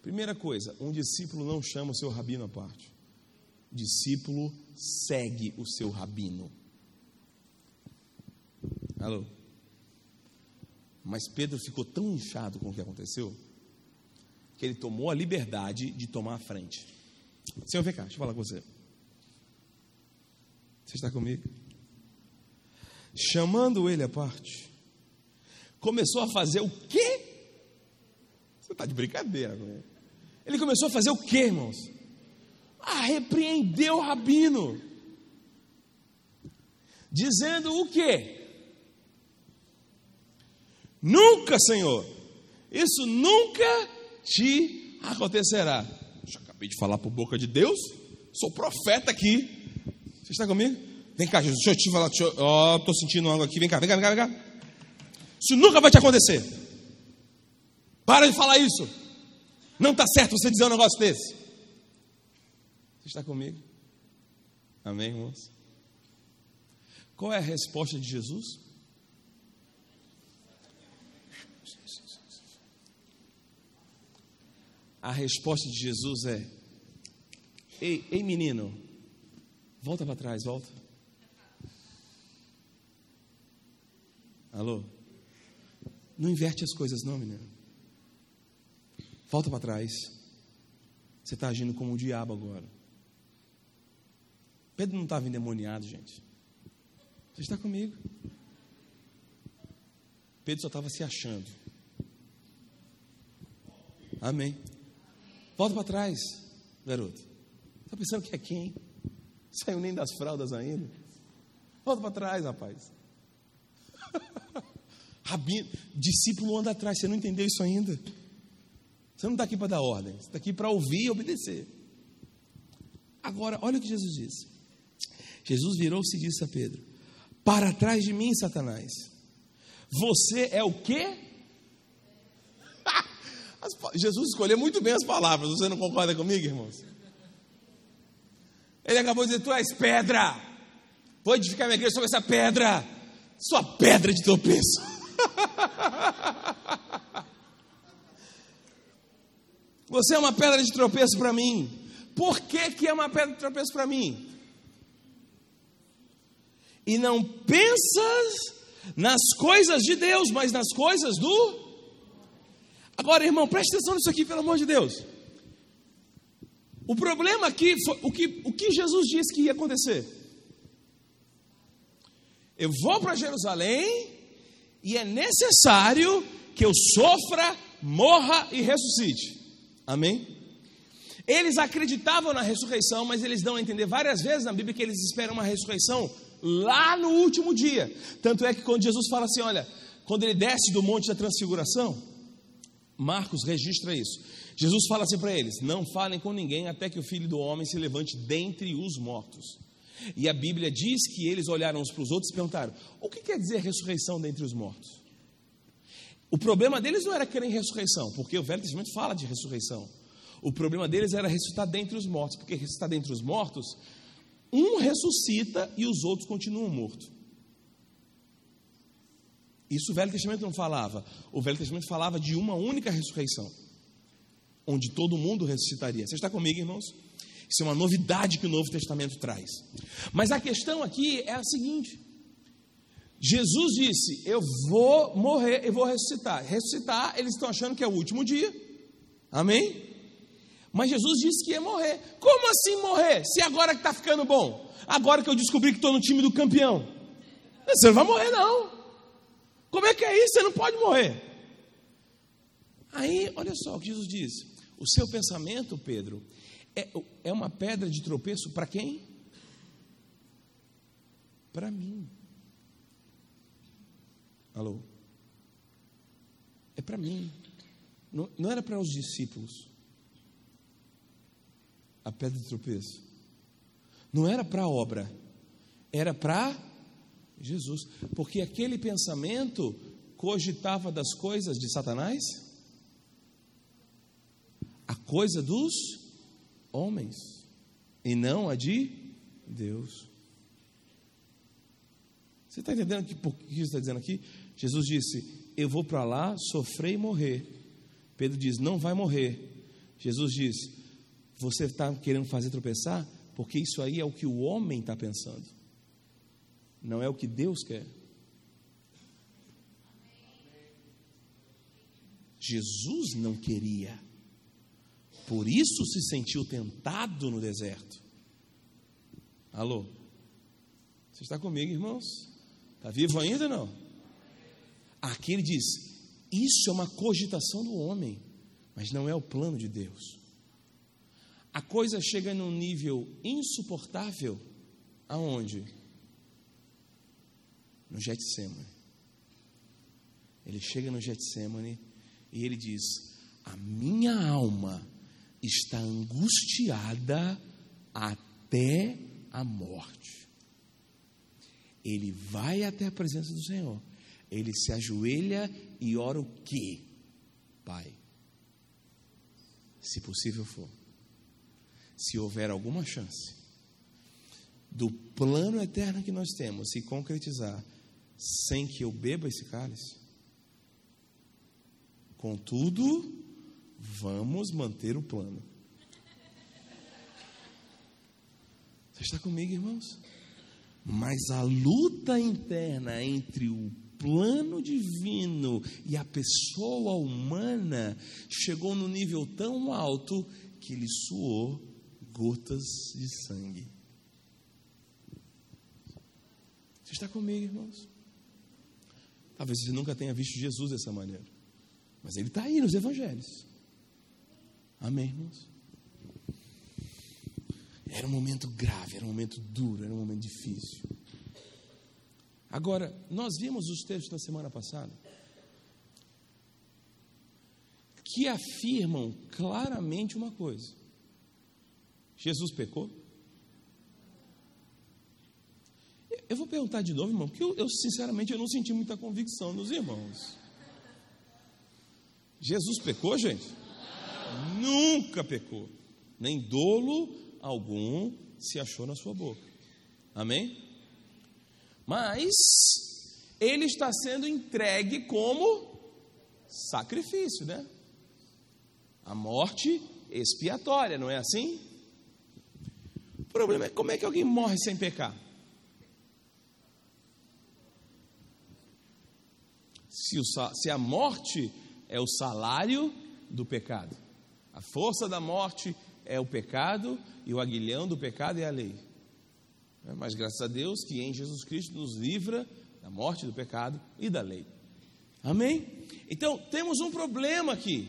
Primeira coisa, um discípulo não chama o seu rabino à parte. O discípulo segue o seu rabino. Alô? Mas Pedro ficou tão inchado com o que aconteceu que ele tomou a liberdade de tomar a frente. Senhor, vem cá, deixa eu falar com você. Você está comigo? Chamando ele à parte, começou a fazer o quê? Você está de brincadeira com ele. Ele começou a fazer o quê, irmãos? A repreender o rabino. Dizendo o quê? Nunca, Senhor. Isso nunca te acontecerá. Já acabei de falar por boca de Deus. Sou profeta aqui. Você está comigo? Vem cá, Jesus. Deixa eu te falar. Ó, oh, estou sentindo algo aqui. Vem cá, vem cá, vem cá, vem cá. Isso nunca vai te acontecer. Para de falar isso. Não está certo você dizer um negócio desse. Você está comigo? Amém, irmãos? Qual é a resposta de Jesus? A resposta de Jesus é: Ei, ei menino, volta para trás, volta. Alô? Não inverte as coisas, não, menino. Volta para trás. Você está agindo como o diabo agora. Pedro não estava endemoniado, gente. Você está comigo? Pedro só estava se achando. Amém. Volta para trás, garoto. Está pensando que é quem? Saiu nem das fraldas ainda. Volta para trás, rapaz. (laughs) Rabino, discípulo anda atrás, você não entendeu isso ainda. Você não está aqui para dar ordem, você está aqui para ouvir e obedecer. Agora, olha o que Jesus disse. Jesus virou-se e disse a Pedro: Para trás de mim, Satanás. Você é o quê? Jesus escolheu muito bem as palavras. Você não concorda comigo, irmãos? Ele acabou de dizer: Tu és pedra. Vou edificar minha igreja sobre essa pedra. Sua pedra de tropeço. (laughs) Você é uma pedra de tropeço para mim. Por que, que é uma pedra de tropeço para mim? E não pensas nas coisas de Deus, mas nas coisas do. Agora, irmão, preste atenção nisso aqui, pelo amor de Deus. O problema aqui foi o que, o que Jesus disse que ia acontecer. Eu vou para Jerusalém e é necessário que eu sofra, morra e ressuscite. Amém? Eles acreditavam na ressurreição, mas eles dão a entender várias vezes na Bíblia que eles esperam uma ressurreição lá no último dia. Tanto é que quando Jesus fala assim, olha, quando ele desce do monte da transfiguração, Marcos registra isso. Jesus fala assim para eles: Não falem com ninguém até que o filho do homem se levante dentre os mortos. E a Bíblia diz que eles olharam uns para os outros e perguntaram: O que quer dizer ressurreição dentre os mortos? O problema deles não era querer ressurreição, porque o Velho Testamento fala de ressurreição. O problema deles era ressuscitar dentre os mortos, porque ressuscitar dentre os mortos um ressuscita e os outros continuam mortos. Isso o Velho Testamento não falava. O Velho Testamento falava de uma única ressurreição, onde todo mundo ressuscitaria. Você está comigo, irmãos? Isso é uma novidade que o Novo Testamento traz. Mas a questão aqui é a seguinte: Jesus disse: Eu vou morrer e vou ressuscitar. Ressuscitar, eles estão achando que é o último dia. Amém? Mas Jesus disse que ia morrer. Como assim morrer? Se agora que está ficando bom? Agora que eu descobri que estou no time do campeão. Você não vai morrer, não. Como é que é isso? Você não pode morrer. Aí, olha só o que Jesus diz. O seu pensamento, Pedro, é, é uma pedra de tropeço para quem? Para mim. Alô? É para mim. Não, não era para os discípulos a pedra de tropeço. Não era para a obra, era para Jesus. Porque aquele pensamento cogitava das coisas de Satanás, a coisa dos homens, e não a de Deus. Você está entendendo por que está dizendo aqui? Jesus disse: Eu vou para lá sofrer e morrer. Pedro diz: Não vai morrer. Jesus diz: você está querendo fazer tropeçar? Porque isso aí é o que o homem está pensando, não é o que Deus quer. Jesus não queria, por isso se sentiu tentado no deserto. Alô? Você está comigo, irmãos? Está vivo ainda não? Aqui ele diz: Isso é uma cogitação do homem, mas não é o plano de Deus a coisa chega num nível insuportável, aonde? No Getsemane. Ele chega no Getsemane e ele diz: A minha alma está angustiada até a morte. Ele vai até a presença do Senhor. Ele se ajoelha e ora o quê? Pai, se possível for, se houver alguma chance do plano eterno que nós temos se concretizar sem que eu beba esse cálice, contudo, vamos manter o plano. Você está comigo, irmãos? Mas a luta interna entre o plano divino e a pessoa humana chegou no nível tão alto que ele suou gotas de sangue. Você está comigo, irmãos? Talvez você nunca tenha visto Jesus dessa maneira, mas ele está aí nos evangelhos. Amém, irmãos? Era um momento grave, era um momento duro, era um momento difícil. Agora, nós vimos os textos da semana passada que afirmam claramente uma coisa: Jesus pecou? Eu vou perguntar de novo, irmão, porque eu, eu, sinceramente eu não senti muita convicção nos irmãos. Jesus pecou, gente? Nunca pecou. Nem dolo algum se achou na sua boca. Amém? Mas ele está sendo entregue como sacrifício, né? A morte expiatória, não é assim? O problema é como é que alguém morre sem pecar? Se, o, se a morte é o salário do pecado, a força da morte é o pecado e o aguilhão do pecado é a lei. É, mas graças a Deus que em Jesus Cristo nos livra da morte do pecado e da lei. Amém? Então temos um problema aqui.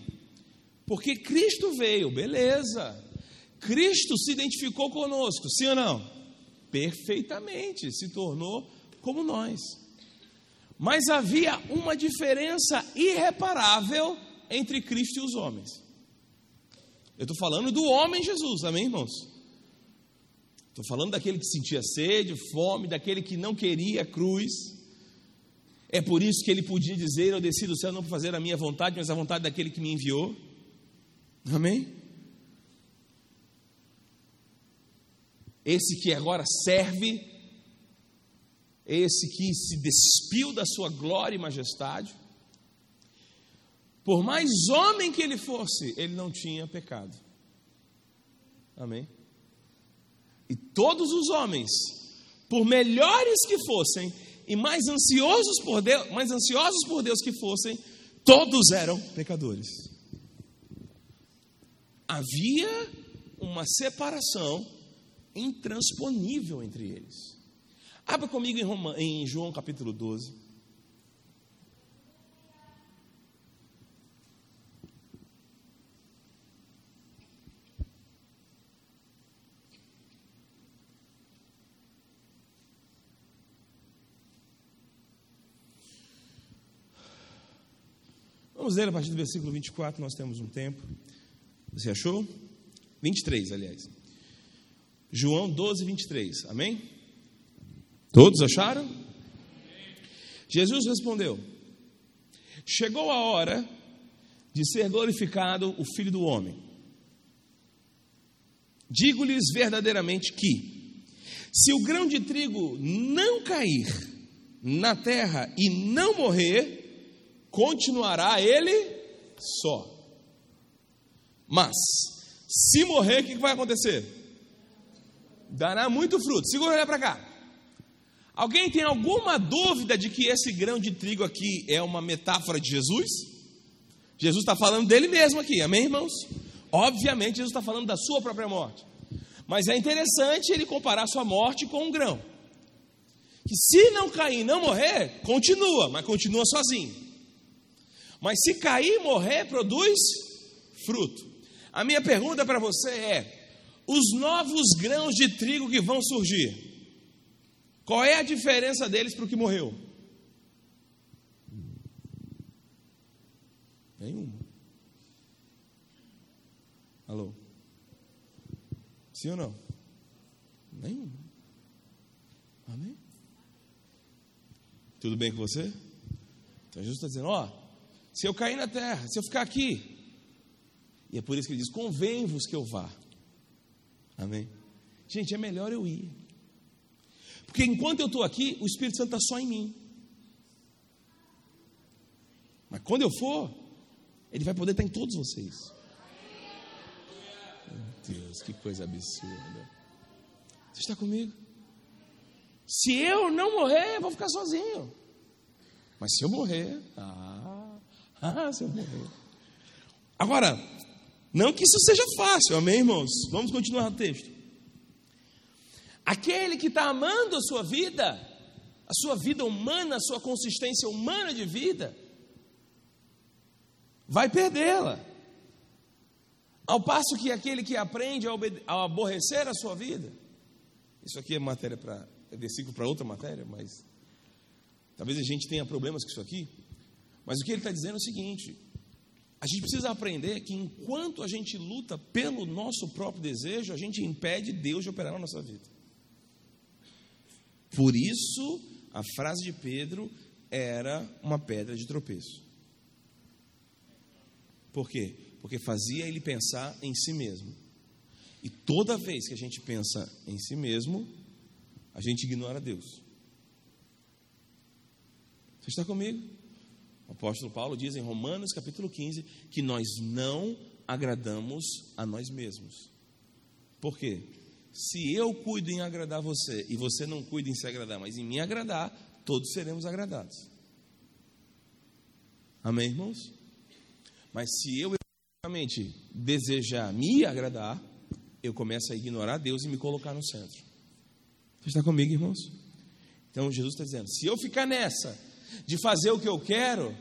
Porque Cristo veio, beleza. Cristo se identificou conosco, sim ou não? Perfeitamente, se tornou como nós. Mas havia uma diferença irreparável entre Cristo e os homens. Eu estou falando do homem Jesus, amém, irmãos? Estou falando daquele que sentia sede, fome, daquele que não queria cruz. É por isso que ele podia dizer: Eu desci do céu não para fazer a minha vontade, mas a vontade daquele que me enviou. Amém? Esse que agora serve, esse que se despiu da sua glória e majestade, por mais homem que ele fosse, ele não tinha pecado. Amém? E todos os homens, por melhores que fossem e mais ansiosos por Deus, mais ansiosos por Deus que fossem, todos eram pecadores. Havia uma separação intransponível entre eles. Abra comigo em, Roma, em João capítulo 12. Vamos ler a partir do versículo 24, nós temos um tempo. Você achou? 23, aliás. João 12, 23. Amém? Todos acharam? Jesus respondeu: Chegou a hora de ser glorificado o Filho do Homem. Digo-lhes verdadeiramente que, se o grão de trigo não cair na terra e não morrer, continuará ele só. Mas, se morrer, o que vai acontecer? Dará muito fruto. Segura olhar para cá. Alguém tem alguma dúvida de que esse grão de trigo aqui é uma metáfora de Jesus? Jesus está falando dele mesmo aqui, amém, irmãos? Obviamente, Jesus está falando da sua própria morte. Mas é interessante ele comparar sua morte com um grão. Que se não cair e não morrer, continua, mas continua sozinho. Mas se cair e morrer, produz fruto. A minha pergunta para você é: os novos grãos de trigo que vão surgir, qual é a diferença deles para o que morreu? Nenhuma. Alô? Sim ou não? Nenhuma. Amém? Tudo bem com você? Então Jesus está dizendo: ó, se eu cair na terra, se eu ficar aqui. E é por isso que ele diz: convém-vos que eu vá. Amém? Gente, é melhor eu ir. Porque enquanto eu estou aqui, o Espírito Santo está só em mim. Mas quando eu for, ele vai poder estar em todos vocês. Meu Deus, que coisa absurda. Você está comigo? Se eu não morrer, eu vou ficar sozinho. Mas se eu morrer, ah, (laughs) ah, seu morreu. Agora, não que isso seja fácil, amém, irmãos? Vamos continuar o texto. Aquele que está amando a sua vida, a sua vida humana, a sua consistência humana de vida, vai perdê-la. Ao passo que aquele que aprende a, aborrecer a sua vida, isso aqui é matéria para, é versículo para outra matéria, mas talvez a gente tenha problemas com isso aqui. Mas o que ele está dizendo é o seguinte: a gente precisa aprender que enquanto a gente luta pelo nosso próprio desejo, a gente impede Deus de operar na nossa vida. Por isso, a frase de Pedro era uma pedra de tropeço. Por quê? Porque fazia ele pensar em si mesmo. E toda vez que a gente pensa em si mesmo, a gente ignora Deus. Você está comigo? O apóstolo Paulo diz em Romanos capítulo 15 que nós não agradamos a nós mesmos. Por quê? Se eu cuido em agradar você e você não cuida em se agradar, mas em me agradar, todos seremos agradados. Amém, irmãos? Mas se eu efetivamente desejar me agradar, eu começo a ignorar Deus e me colocar no centro. Você está comigo, irmãos? Então Jesus está dizendo: se eu ficar nessa de fazer o que eu quero,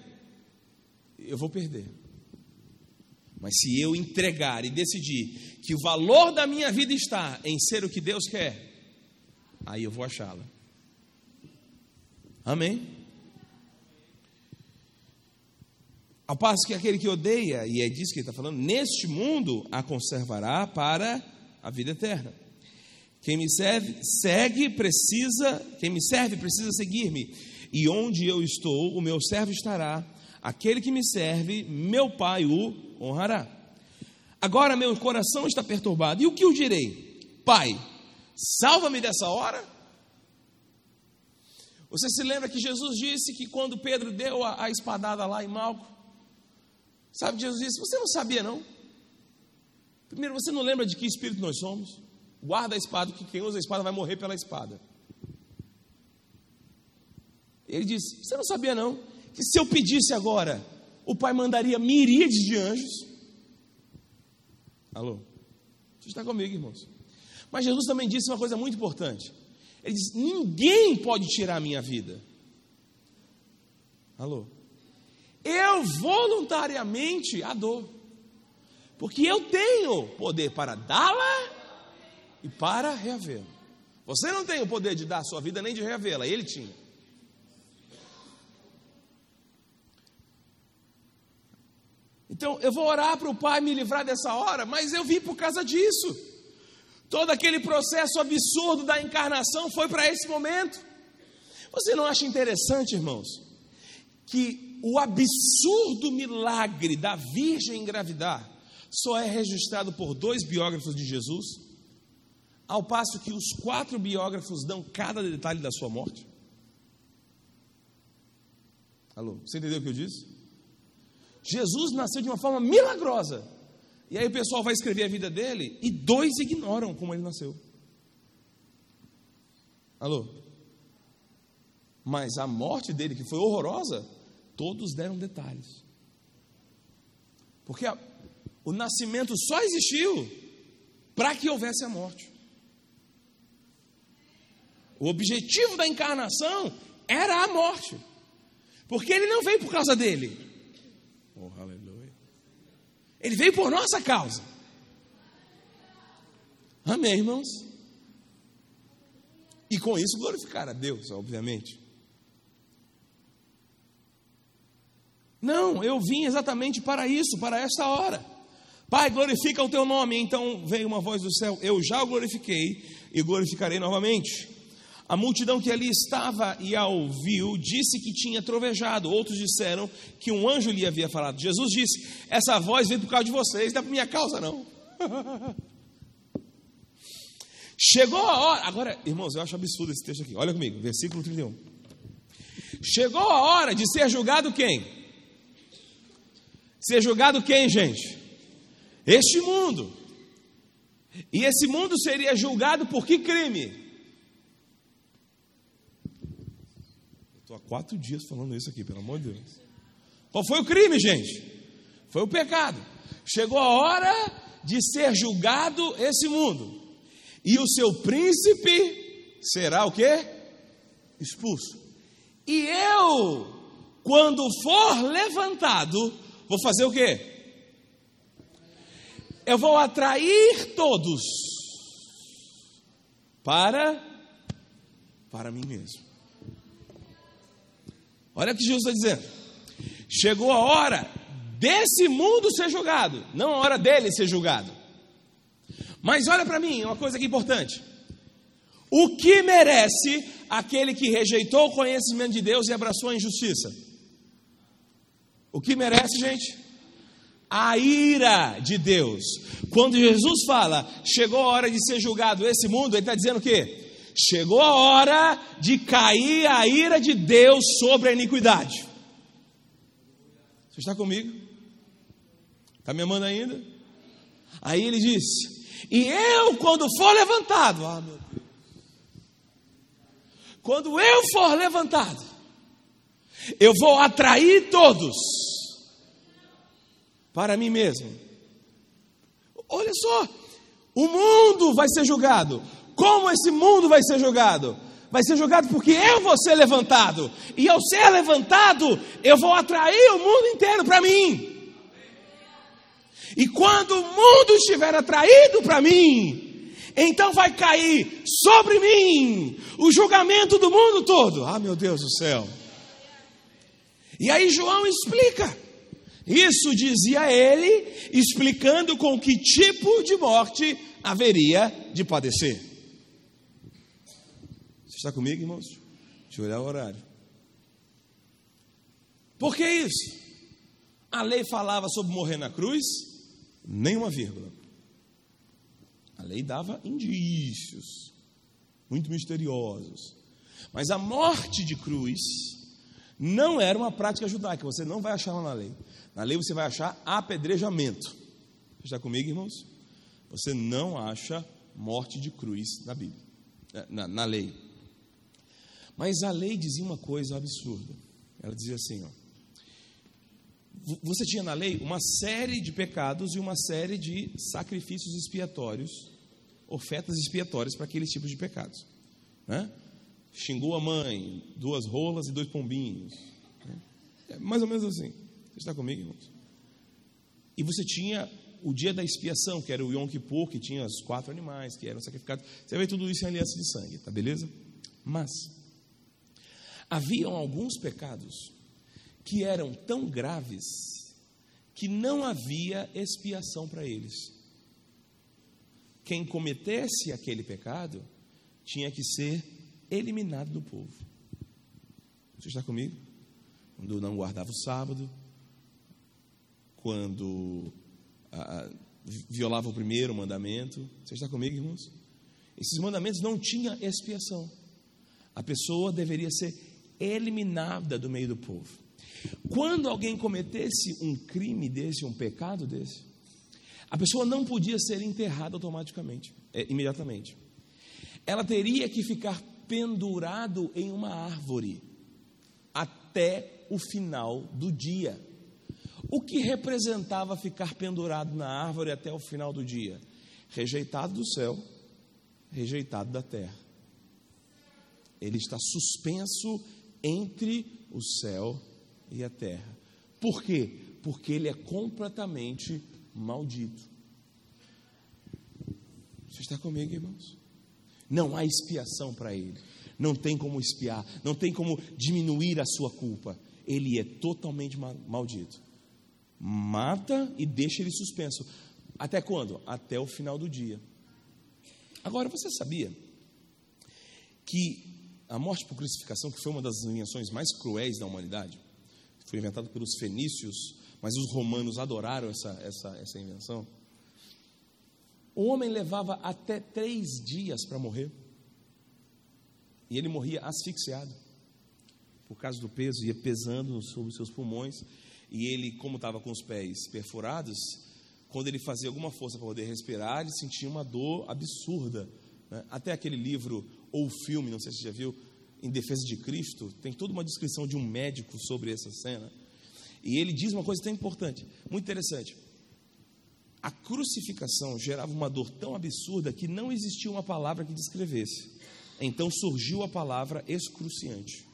eu vou perder. Mas se eu entregar e decidir que o valor da minha vida está em ser o que Deus quer, aí eu vou achá-la. Amém? Ao passo que aquele que odeia, e é disso que ele está falando, neste mundo a conservará para a vida eterna. Quem me serve, segue, precisa, quem me serve precisa seguir-me. E onde eu estou, o meu servo estará. Aquele que me serve, meu Pai o honrará. Agora meu coração está perturbado. E o que eu direi? Pai, salva-me dessa hora. Você se lembra que Jesus disse que quando Pedro deu a, a espadada lá em Malco, sabe, Jesus disse: Você não sabia, não? Primeiro, você não lembra de que espírito nós somos? Guarda a espada, que quem usa a espada vai morrer pela espada. Ele disse: Você não sabia, não? Que se eu pedisse agora, o Pai mandaria miríades de anjos. Alô? Você está comigo, irmãos? Mas Jesus também disse uma coisa muito importante. Ele disse: Ninguém pode tirar a minha vida. Alô? Eu voluntariamente a dou. Porque eu tenho poder para dá-la e para reavê-la. Você não tem o poder de dar a sua vida nem de reavê-la, ele tinha. Então, eu vou orar para o Pai me livrar dessa hora, mas eu vim por causa disso. Todo aquele processo absurdo da encarnação foi para esse momento. Você não acha interessante, irmãos, que o absurdo milagre da Virgem engravidar só é registrado por dois biógrafos de Jesus, ao passo que os quatro biógrafos dão cada detalhe da sua morte? Alô, você entendeu o que eu disse? Jesus nasceu de uma forma milagrosa. E aí o pessoal vai escrever a vida dele e dois ignoram como ele nasceu. Alô? Mas a morte dele, que foi horrorosa, todos deram detalhes. Porque a, o nascimento só existiu para que houvesse a morte. O objetivo da encarnação era a morte. Porque ele não veio por causa dele. Ele veio por nossa causa. Amém, irmãos? E com isso glorificar a Deus, obviamente. Não, eu vim exatamente para isso, para esta hora. Pai, glorifica o teu nome. Então veio uma voz do céu: Eu já o glorifiquei e glorificarei novamente. A multidão que ali estava e a ouviu disse que tinha trovejado. Outros disseram que um anjo lhe havia falado. Jesus disse: Essa voz veio por causa de vocês, não é por minha causa, não. (laughs) Chegou a hora. Agora, irmãos, eu acho absurdo esse texto aqui. Olha comigo, versículo 31. Chegou a hora de ser julgado quem? Ser julgado quem, gente? Este mundo. E esse mundo seria julgado por que crime? Estou há quatro dias falando isso aqui, pelo amor de Deus. Qual foi o crime, gente? Foi o pecado. Chegou a hora de ser julgado esse mundo. E o seu príncipe será o quê? Expulso. E eu, quando for levantado, vou fazer o quê? Eu vou atrair todos para para mim mesmo. Olha o que Jesus está dizendo. Chegou a hora desse mundo ser julgado, não a hora dele ser julgado. Mas olha para mim, uma coisa que é importante. O que merece aquele que rejeitou o conhecimento de Deus e abraçou a injustiça? O que merece, gente? a ira de Deus. Quando Jesus fala, chegou a hora de ser julgado esse mundo, ele está dizendo o quê? Chegou a hora de cair a ira de Deus sobre a iniquidade. Você está comigo? Está me amando ainda? Aí ele disse: E eu, quando for levantado, ah, meu Deus, quando eu for levantado, eu vou atrair todos para mim mesmo. Olha só, o mundo vai ser julgado. Como esse mundo vai ser julgado? Vai ser julgado porque eu vou ser levantado. E ao ser levantado, eu vou atrair o mundo inteiro para mim. E quando o mundo estiver atraído para mim, então vai cair sobre mim o julgamento do mundo todo. Ah, meu Deus do céu. E aí João explica. Isso dizia ele, explicando com que tipo de morte haveria de padecer. Está comigo, irmãos? Deixa eu olhar o horário. Por que isso? A lei falava sobre morrer na cruz, nenhuma vírgula. A lei dava indícios, muito misteriosos. Mas a morte de cruz não era uma prática judaica, você não vai achar lá na lei. Na lei você vai achar apedrejamento. Está comigo, irmãos? Você não acha morte de cruz na Bíblia, na, na lei. Mas a lei dizia uma coisa absurda. Ela dizia assim: ó, você tinha na lei uma série de pecados e uma série de sacrifícios expiatórios, ofertas expiatórias para aqueles tipos de pecados. Né? Xingou a mãe, duas rolas e dois pombinhos. Né? É mais ou menos assim. Você está comigo, irmãos? E você tinha o dia da expiação, que era o Yom Kippur, que tinha os quatro animais que eram sacrificados. Você vê tudo isso em aliança de sangue, tá beleza? Mas haviam alguns pecados que eram tão graves que não havia expiação para eles. Quem cometesse aquele pecado tinha que ser eliminado do povo. Você está comigo? Quando não guardava o sábado, quando ah, violava o primeiro mandamento. Você está comigo, irmãos? Esses mandamentos não tinham expiação. A pessoa deveria ser eliminada do meio do povo. Quando alguém cometesse um crime desse, um pecado desse, a pessoa não podia ser enterrada automaticamente, é, imediatamente. Ela teria que ficar pendurado em uma árvore até o final do dia. O que representava ficar pendurado na árvore até o final do dia? Rejeitado do céu, rejeitado da terra. Ele está suspenso entre o céu e a terra. Por quê? Porque ele é completamente maldito. Você está comigo, irmãos? Não há expiação para ele. Não tem como espiar, não tem como diminuir a sua culpa. Ele é totalmente maldito mata e deixa ele suspenso. Até quando? Até o final do dia. Agora, você sabia que a morte por crucificação, que foi uma das invenções mais cruéis da humanidade, foi inventada pelos fenícios, mas os romanos adoraram essa, essa, essa invenção. O homem levava até três dias para morrer. E ele morria asfixiado. Por causa do peso, ia pesando sobre os seus pulmões. E ele, como estava com os pés perfurados, quando ele fazia alguma força para poder respirar, ele sentia uma dor absurda. Né? Até aquele livro ou filme, não sei se você já viu, Em Defesa de Cristo, tem toda uma descrição de um médico sobre essa cena. E ele diz uma coisa tão importante, muito interessante. A crucificação gerava uma dor tão absurda que não existia uma palavra que descrevesse. Então surgiu a palavra excruciante.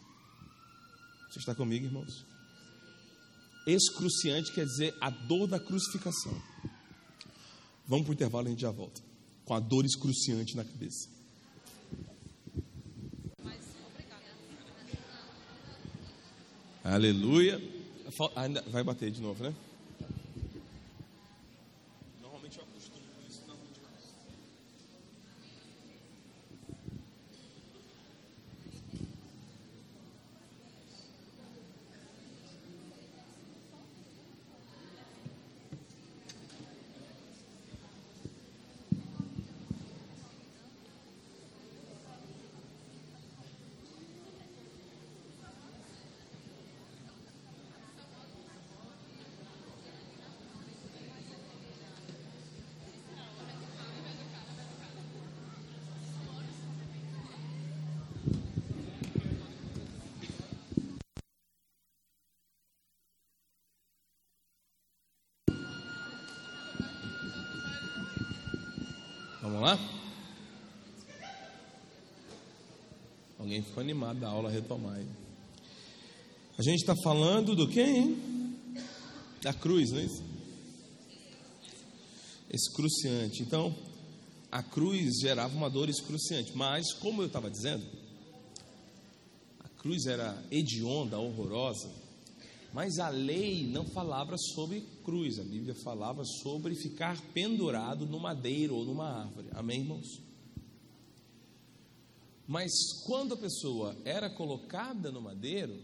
Você está comigo, irmãos? Excruciante quer dizer a dor da crucificação. Vamos para o intervalo e a gente já volta. Com a dor excruciante na cabeça. Aleluia. Vai bater de novo, né? Vamos lá? Alguém ficou animado da aula retomar aí. A gente está falando do quem? Da cruz, não é isso? Excruciante. Então, a cruz gerava uma dor excruciante. Mas, como eu estava dizendo, a cruz era hedionda, horrorosa. Mas a lei não falava sobre cruz, a Bíblia falava sobre ficar pendurado no madeiro ou numa árvore. Amém, irmãos? Mas quando a pessoa era colocada no madeiro,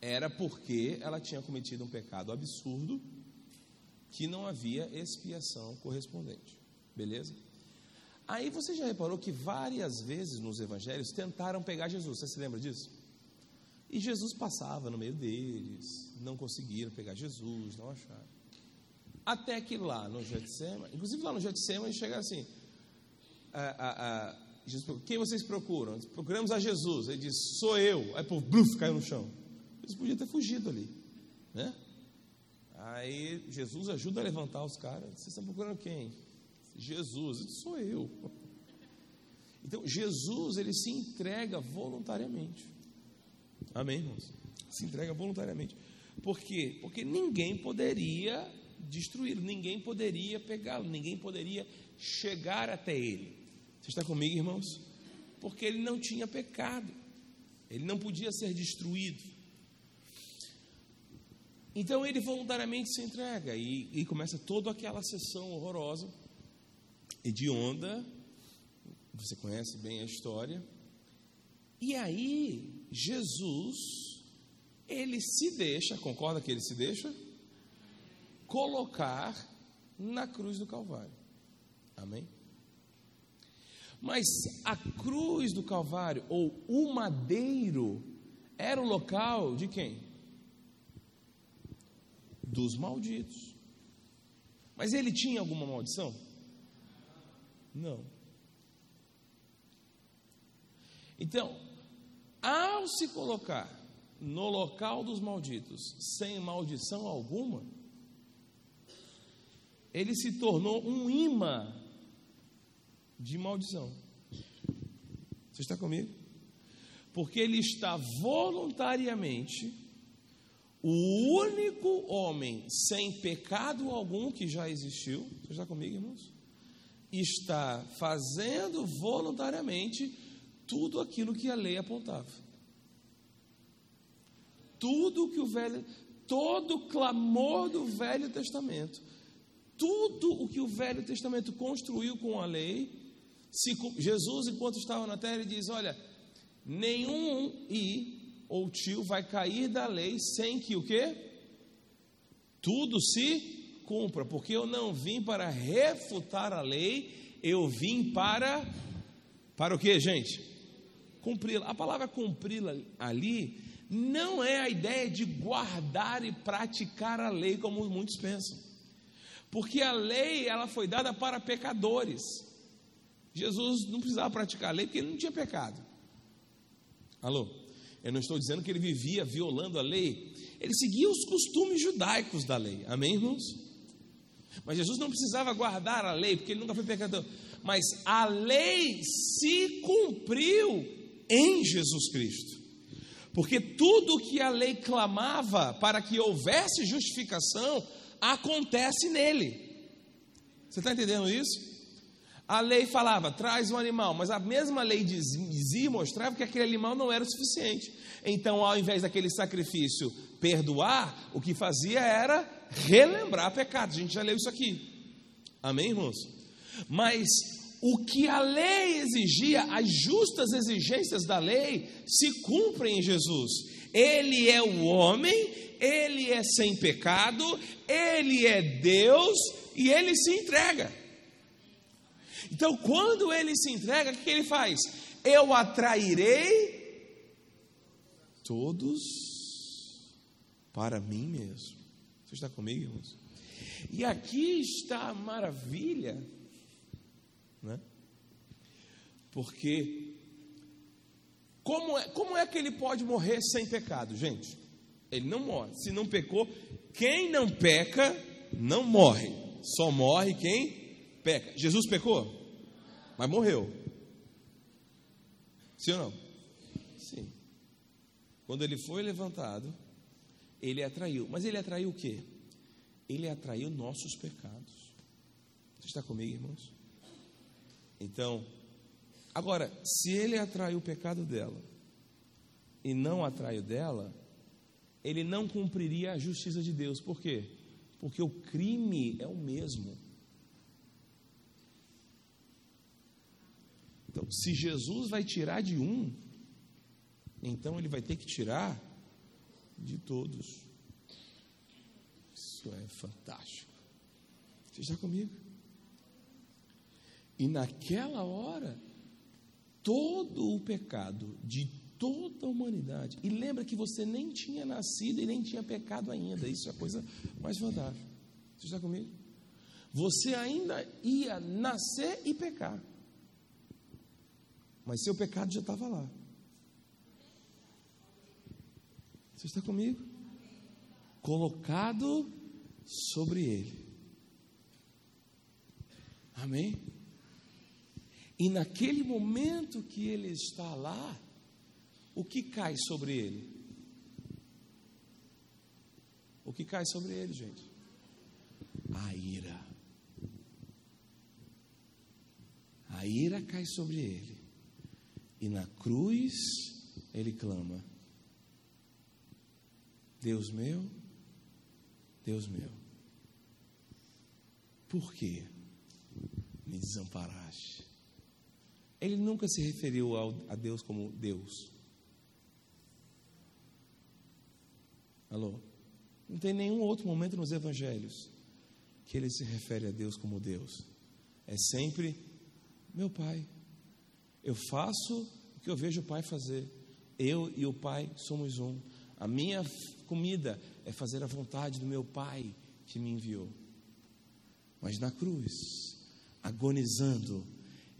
era porque ela tinha cometido um pecado absurdo que não havia expiação correspondente. Beleza? Aí você já reparou que várias vezes nos evangelhos tentaram pegar Jesus. Você se lembra disso? E Jesus passava no meio deles, não conseguiram pegar Jesus, não acharam. Até que lá no Getsemane, inclusive lá no Getsemane, chega assim: a, a, a, Jesus, quem vocês procuram? Procuramos a Jesus. Ele diz: Sou eu. Aí, pô, bluf, caiu no chão. Eles podiam ter fugido ali, né? Aí Jesus ajuda a levantar os caras. Vocês estão procurando quem? Jesus, ele sou eu. Então, Jesus, ele se entrega voluntariamente. Amém, irmãos? Se entrega voluntariamente. Por quê? Porque ninguém poderia destruí-lo, ninguém poderia pegá-lo, ninguém poderia chegar até ele. Você está comigo, irmãos? Porque ele não tinha pecado, ele não podia ser destruído. Então ele voluntariamente se entrega e, e começa toda aquela sessão horrorosa hedionda, você conhece bem a história. E aí, Jesus, ele se deixa, concorda que ele se deixa? Colocar na cruz do Calvário. Amém? Mas a cruz do Calvário, ou o madeiro, era o local de quem? Dos malditos. Mas ele tinha alguma maldição? Não. Então, ao se colocar no local dos malditos, sem maldição alguma, ele se tornou um imã de maldição. Você está comigo? Porque ele está voluntariamente, o único homem sem pecado algum que já existiu. Você está comigo, irmãos? está fazendo voluntariamente tudo aquilo que a lei apontava. Tudo que o velho, todo o clamor do Velho Testamento, tudo o que o Velho Testamento construiu com a lei, se, Jesus, enquanto estava na terra, diz: Olha, nenhum i ou tio vai cair da lei sem que o quê? Tudo se cumpra, porque eu não vim para refutar a lei, eu vim para para o que, gente? Cumpri-la. A palavra cumpri-la ali não é a ideia de guardar e praticar a lei como muitos pensam. Porque a lei ela foi dada para pecadores. Jesus não precisava praticar a lei porque ele não tinha pecado. Alô? Eu não estou dizendo que ele vivia violando a lei. Ele seguia os costumes judaicos da lei. Amém, irmãos? Mas Jesus não precisava guardar a lei, porque ele nunca foi pecador. Mas a lei se cumpriu em Jesus Cristo. Porque tudo que a lei clamava para que houvesse justificação, acontece nele. Você está entendendo isso? A lei falava, traz um animal, mas a mesma lei dizia, mostrava que aquele animal não era o suficiente. Então, ao invés daquele sacrifício perdoar, o que fazia era relembrar pecados. A gente já leu isso aqui. Amém, irmãos? Mas o que a lei exigia, as justas exigências da lei, se cumprem em Jesus. Ele é o homem, ele é sem pecado, ele é Deus e ele se entrega. Então, quando ele se entrega, o que ele faz? Eu atrairei todos para mim mesmo. Você está comigo, irmãos? E aqui está a maravilha, né? Porque como é, como é que ele pode morrer sem pecado, gente? Ele não morre. Se não pecou, quem não peca não morre. Só morre quem peca. Jesus pecou? mas morreu. Sim ou não? Sim. Quando ele foi levantado, ele atraiu. Mas ele atraiu o quê? Ele atraiu nossos pecados. Você está comigo, irmãos? Então, agora, se ele atraiu o pecado dela e não atraiu dela, ele não cumpriria a justiça de Deus. Por quê? Porque o crime é o mesmo. Então, se Jesus vai tirar de um, então ele vai ter que tirar de todos. Isso é fantástico. Você está comigo? E naquela hora, todo o pecado de toda a humanidade. E lembra que você nem tinha nascido e nem tinha pecado ainda. Isso é a coisa mais fantástica. Você está comigo? Você ainda ia nascer e pecar. Mas seu pecado já estava lá. Você está comigo? Colocado sobre ele. Amém? E naquele momento que ele está lá, o que cai sobre ele? O que cai sobre ele, gente? A ira. A ira cai sobre ele. E na cruz ele clama: Deus meu, Deus meu, por que me desamparaste? Ele nunca se referiu a Deus como Deus. Alô? Não tem nenhum outro momento nos evangelhos que ele se refere a Deus como Deus. É sempre meu Pai. Eu faço o que eu vejo o Pai fazer. Eu e o Pai somos um. A minha comida é fazer a vontade do meu Pai que me enviou. Mas na cruz, agonizando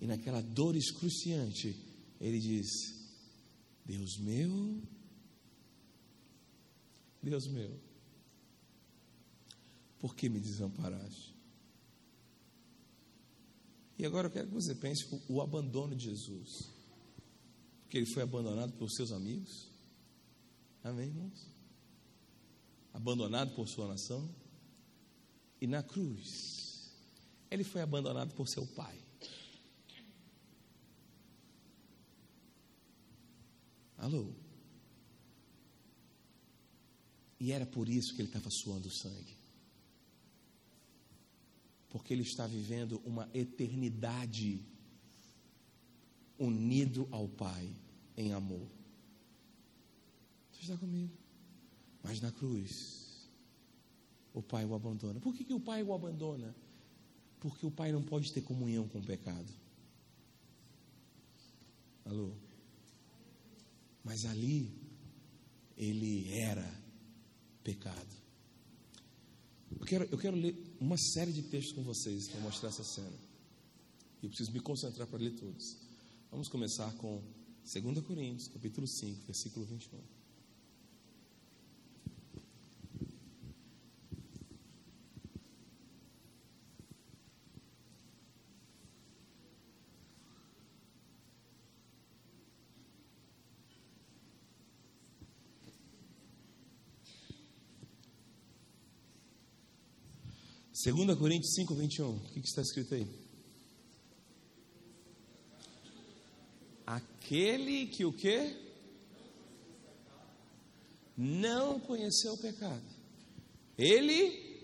e naquela dor excruciante, ele diz: Deus meu, Deus meu, por que me desamparaste? E agora eu quero que você pense o abandono de Jesus. Porque ele foi abandonado por seus amigos. Amém, irmãos? Abandonado por sua nação. E na cruz, ele foi abandonado por seu pai. Alô? E era por isso que ele estava suando sangue porque ele está vivendo uma eternidade unido ao Pai em amor. Você está comigo? Mas na cruz, o Pai o abandona. Por que, que o Pai o abandona? Porque o Pai não pode ter comunhão com o pecado. Alô? Mas ali, ele era pecado. Eu quero, eu quero ler uma série de textos com vocês para mostrar essa cena. Eu preciso me concentrar para ler todos. Vamos começar com 2 Coríntios, capítulo 5, versículo 21. Segunda Coríntios 5, 21. O que, que está escrito aí? Aquele que o quê? Não conheceu o pecado. Ele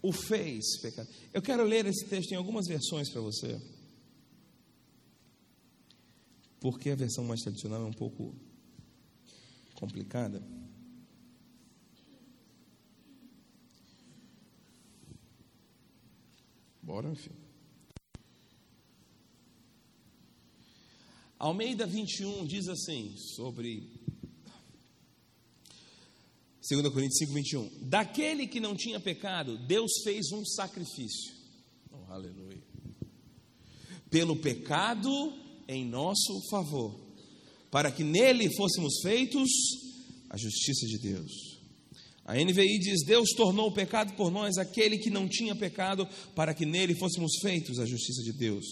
o fez pecado. Eu quero ler esse texto em algumas versões para você. Porque a versão mais tradicional é um pouco complicada. Bora, enfim. Almeida 21 diz assim, sobre 2 Coríntios 5, 21. Daquele que não tinha pecado, Deus fez um sacrifício. Oh, aleluia. Pelo pecado em nosso favor, para que nele fôssemos feitos a justiça de Deus. A NVI diz: Deus tornou o pecado por nós aquele que não tinha pecado, para que nele fôssemos feitos a justiça de Deus.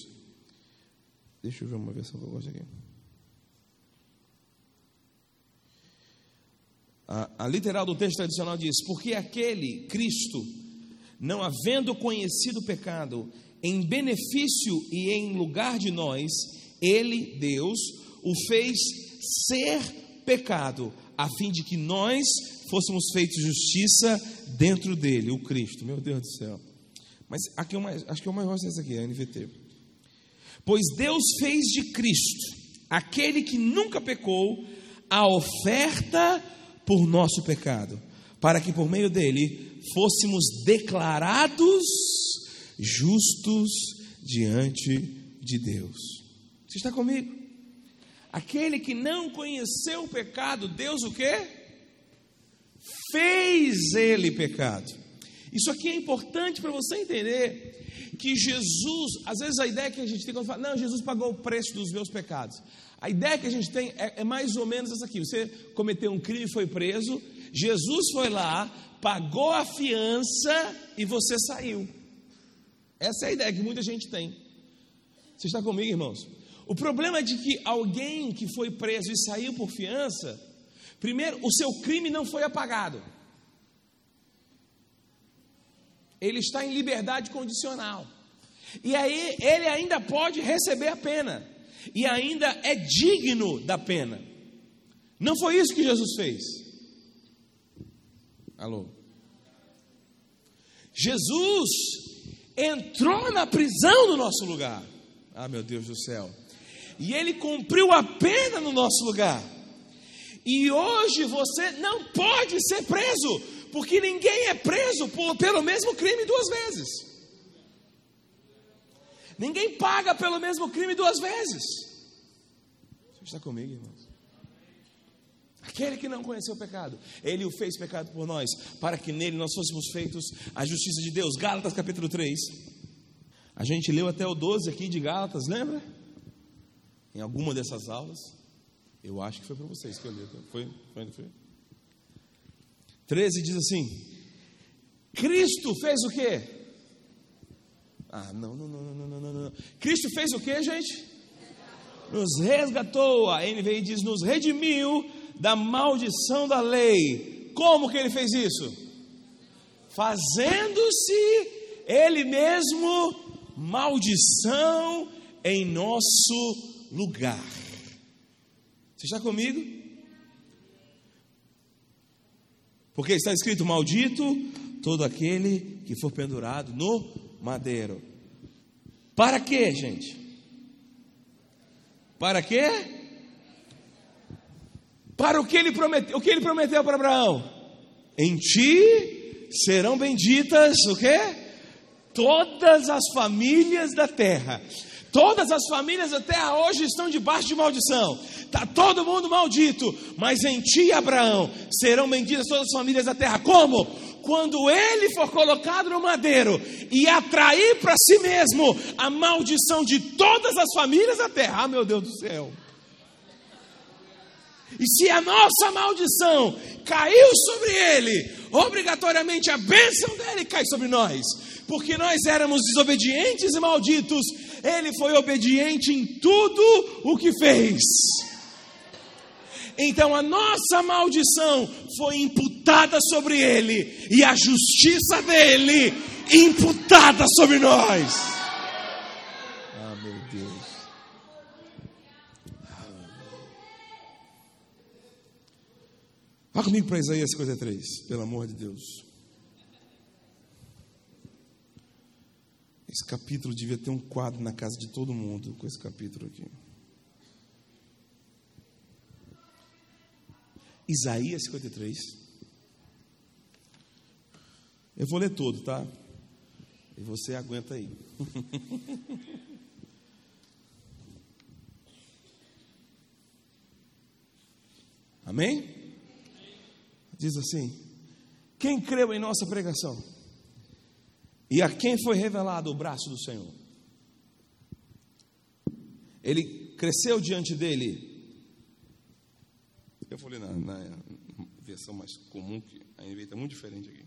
Deixa eu ver uma versão que eu gosto aqui. A, a literal do texto tradicional diz: Porque aquele, Cristo, não havendo conhecido o pecado, em benefício e em lugar de nós, ele, Deus, o fez ser pecado, a fim de que nós fôssemos feitos justiça dentro dele, o Cristo. Meu Deus do céu. Mas aqui é mais, acho que é o mais gosto desse aqui, a NVT. Pois Deus fez de Cristo, aquele que nunca pecou, a oferta por nosso pecado, para que por meio dele fôssemos declarados justos diante de Deus. Você está comigo? Aquele que não conheceu o pecado, Deus o quê? Fez ele pecado. Isso aqui é importante para você entender que Jesus, às vezes a ideia que a gente tem quando fala, não, Jesus pagou o preço dos meus pecados. A ideia que a gente tem é, é mais ou menos essa aqui: você cometeu um crime e foi preso, Jesus foi lá, pagou a fiança e você saiu. Essa é a ideia que muita gente tem. Você está comigo, irmãos? O problema é de que alguém que foi preso e saiu por fiança, primeiro, o seu crime não foi apagado. Ele está em liberdade condicional. E aí ele ainda pode receber a pena. E ainda é digno da pena. Não foi isso que Jesus fez. Alô? Jesus entrou na prisão no nosso lugar. Ah, meu Deus do céu. E ele cumpriu a pena no nosso lugar. E hoje você não pode ser preso, porque ninguém é preso por, pelo mesmo crime duas vezes. Ninguém paga pelo mesmo crime duas vezes. Você está comigo, irmãos? Aquele que não conheceu o pecado, ele o fez pecado por nós, para que nele nós fôssemos feitos a justiça de Deus. Gálatas capítulo 3. A gente leu até o 12 aqui de Gálatas, lembra? Em alguma dessas aulas. Eu acho que foi para vocês que eu li. Foi? Foi? Foi? 13 diz assim: Cristo fez o quê? Ah, não, não, não, não, não, não, não. Cristo fez o quê, gente? Nos resgatou. A NVI diz: nos redimiu da maldição da lei. Como que ele fez isso? Fazendo-se ele mesmo maldição em nosso lugar. Você está comigo? Porque está escrito: Maldito todo aquele que for pendurado no madeiro. Para quê, gente? Para quê? Para o que ele prometeu, o que ele prometeu para Abraão? Em ti serão benditas o quê? Todas as famílias da terra. Todas as famílias da terra hoje estão debaixo de maldição. Está todo mundo maldito. Mas em ti, Abraão, serão benditas todas as famílias da terra. Como? Quando ele for colocado no madeiro e atrair para si mesmo a maldição de todas as famílias da terra. Ah, meu Deus do céu. E se a nossa maldição caiu sobre ele, obrigatoriamente a bênção dele cai sobre nós, porque nós éramos desobedientes e malditos, ele foi obediente em tudo o que fez. Então a nossa maldição foi imputada sobre ele, e a justiça dele imputada sobre nós. Vá comigo para Isaías 53, pelo amor de Deus. Esse capítulo devia ter um quadro na casa de todo mundo com esse capítulo aqui. Isaías 53. Eu vou ler todo, tá? E você aguenta aí. (laughs) Amém? diz assim: Quem creu em nossa pregação? E a quem foi revelado o braço do Senhor? Ele cresceu diante dele. Eu falei na, na versão mais comum, que a NVI está muito diferente aqui.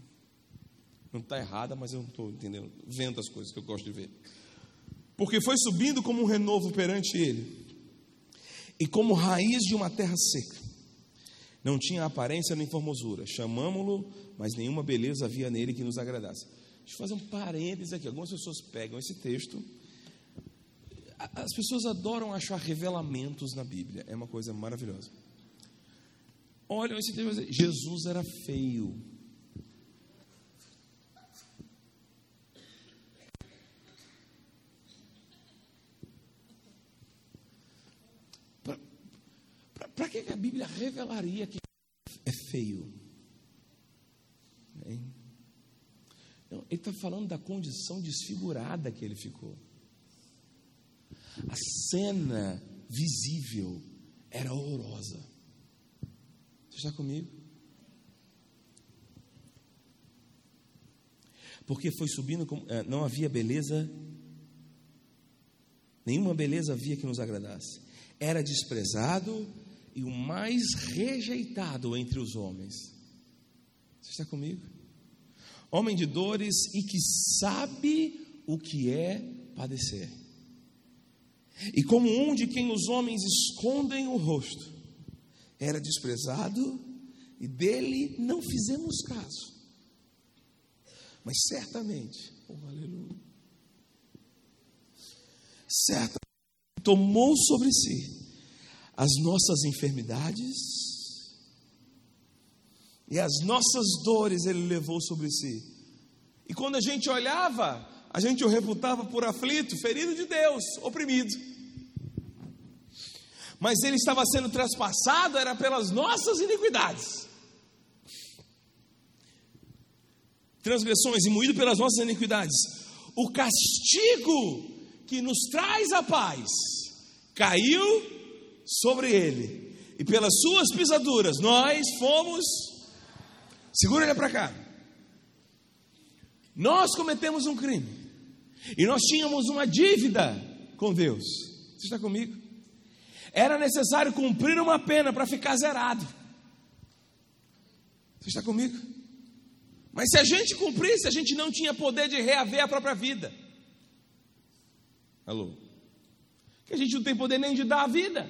Não está errada, mas eu não estou entendendo, vendo as coisas que eu gosto de ver. porque foi subindo como um renovo perante ele, e como raiz de uma terra seca. Não tinha aparência nem formosura. Chamamo-lo, mas nenhuma beleza havia nele que nos agradasse. Deixa eu fazer um parênteses aqui. Algumas pessoas pegam esse texto. As pessoas adoram achar revelamentos na Bíblia. É uma coisa maravilhosa. Olha esse texto. Jesus era feio. Para que a Bíblia revelaria que é feio? Não, ele está falando da condição desfigurada que ele ficou. A cena visível era horrorosa. Você está comigo? Porque foi subindo, é, não havia beleza, nenhuma beleza havia que nos agradasse. Era desprezado e o mais rejeitado entre os homens. Você está comigo? Homem de dores e que sabe o que é padecer. E como um de quem os homens escondem o rosto, era desprezado e dele não fizemos caso. Mas certamente, oh aleluia, certamente tomou sobre si as nossas enfermidades e as nossas dores ele levou sobre si. E quando a gente olhava, a gente o reputava por aflito, ferido de Deus, oprimido. Mas ele estava sendo traspassado, era pelas nossas iniquidades. Transgressões e moído pelas nossas iniquidades. O castigo que nos traz a paz caiu sobre ele, e pelas suas pisaduras nós fomos. Segura ele para cá. Nós cometemos um crime, e nós tínhamos uma dívida com Deus. Você está comigo? Era necessário cumprir uma pena para ficar zerado. Você está comigo? Mas se a gente cumprisse, a gente não tinha poder de reaver a própria vida. Alô? Que a gente não tem poder nem de dar a vida.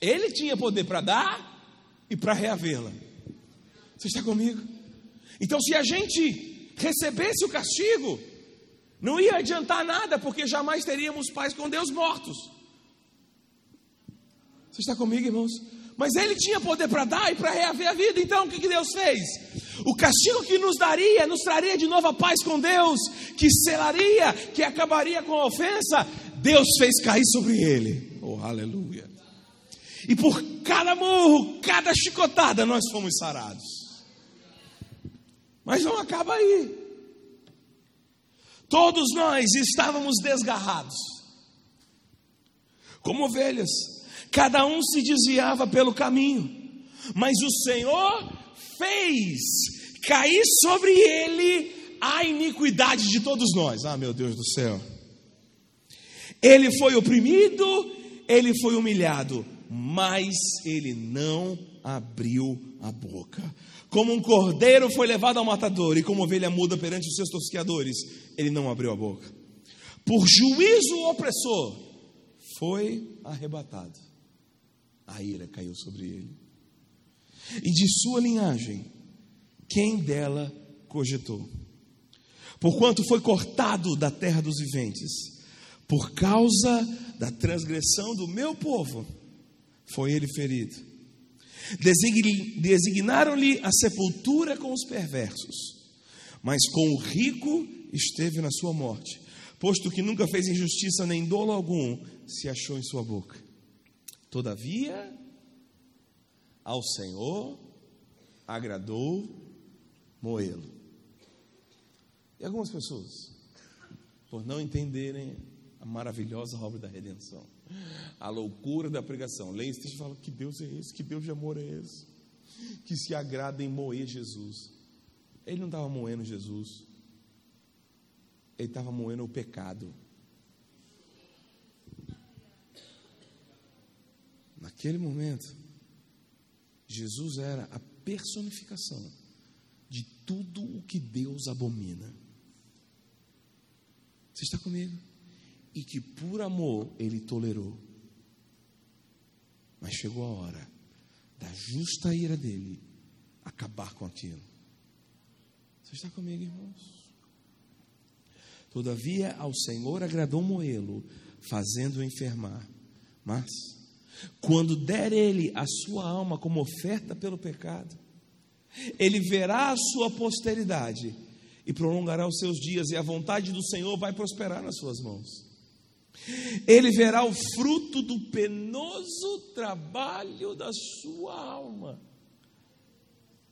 Ele tinha poder para dar e para reavê-la. Você está comigo? Então, se a gente recebesse o castigo, não ia adiantar nada, porque jamais teríamos paz com Deus mortos. Você está comigo, irmãos? Mas ele tinha poder para dar e para reaver a vida. Então, o que, que Deus fez? O castigo que nos daria, nos traria de novo a paz com Deus, que selaria, que acabaria com a ofensa, Deus fez cair sobre ele. Oh, aleluia. E por cada morro, cada chicotada, nós fomos sarados. Mas não acaba aí. Todos nós estávamos desgarrados, como ovelhas, cada um se desviava pelo caminho, mas o Senhor fez cair sobre ele a iniquidade de todos nós. Ah, meu Deus do céu. Ele foi oprimido, ele foi humilhado, mas ele não abriu a boca. Como um cordeiro foi levado ao matador, e como ovelha muda perante os seus tosqueadores, ele não abriu a boca. Por juízo opressor, foi arrebatado. A ira caiu sobre ele. E de sua linhagem, quem dela cogitou? Porquanto foi cortado da terra dos viventes, por causa da transgressão do meu povo foi ele ferido. Designaram-lhe a sepultura com os perversos, mas com o rico esteve na sua morte, posto que nunca fez injustiça nem dolo algum se achou em sua boca. Todavia, ao Senhor agradou moê-lo. E algumas pessoas, por não entenderem a maravilhosa obra da redenção, a loucura da pregação. Leia esse texto e fala: que Deus é esse? Que Deus de amor é esse? Que se agrada em moer Jesus. Ele não estava moendo Jesus, ele estava moendo o pecado. Naquele momento, Jesus era a personificação de tudo o que Deus abomina. Você está comigo? E que por amor ele tolerou. Mas chegou a hora da justa ira dele acabar com aquilo. Você está comigo, irmãos? Todavia ao Senhor agradou moê-lo, fazendo-o enfermar. Mas, quando der ele a sua alma como oferta pelo pecado, ele verá a sua posteridade e prolongará os seus dias, e a vontade do Senhor vai prosperar nas suas mãos. Ele verá o fruto do penoso trabalho da sua alma.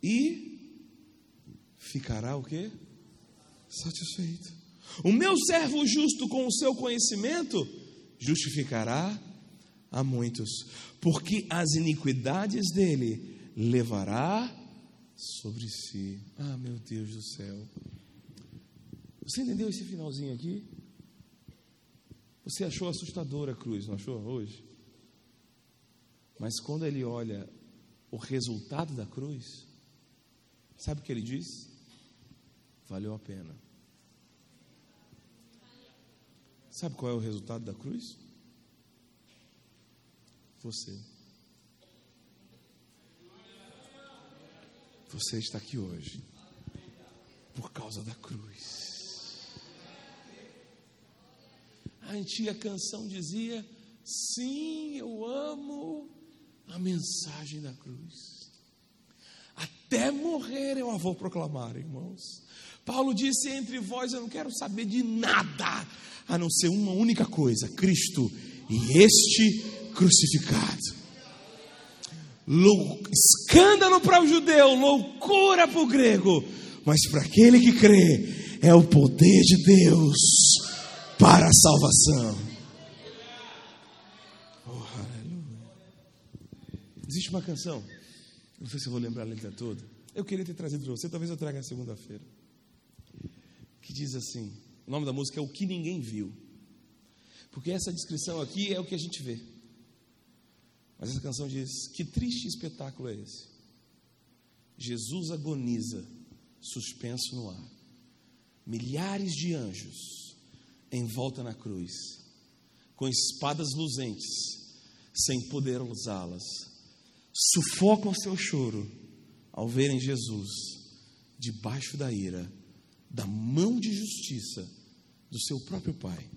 E ficará o quê? Satisfeito. O meu servo justo com o seu conhecimento justificará a muitos, porque as iniquidades dele levará sobre si. Ah, meu Deus do céu. Você entendeu esse finalzinho aqui? Você achou assustadora a cruz, não achou hoje? Mas quando ele olha o resultado da cruz, sabe o que ele diz? Valeu a pena. Sabe qual é o resultado da cruz? Você. Você está aqui hoje por causa da cruz. A antiga canção dizia: Sim, eu amo a mensagem da cruz. Até morrer eu a vou proclamar, irmãos. Paulo disse: Entre vós eu não quero saber de nada, a não ser uma única coisa: Cristo e este crucificado. Lou... Escândalo para o judeu, loucura para o grego, mas para aquele que crê, é o poder de Deus para a salvação. Oh. Existe uma canção, não sei se eu vou lembrar a letra toda. Eu queria ter trazido para você, talvez eu traga na segunda-feira. Que diz assim: o nome da música é O Que Ninguém Viu. Porque essa descrição aqui é o que a gente vê. Mas essa canção diz: Que triste espetáculo é esse? Jesus agoniza, suspenso no ar. Milhares de anjos em volta na cruz, com espadas luzentes, sem poder usá-las, sufocam seu choro ao verem Jesus debaixo da ira, da mão de justiça do seu próprio Pai.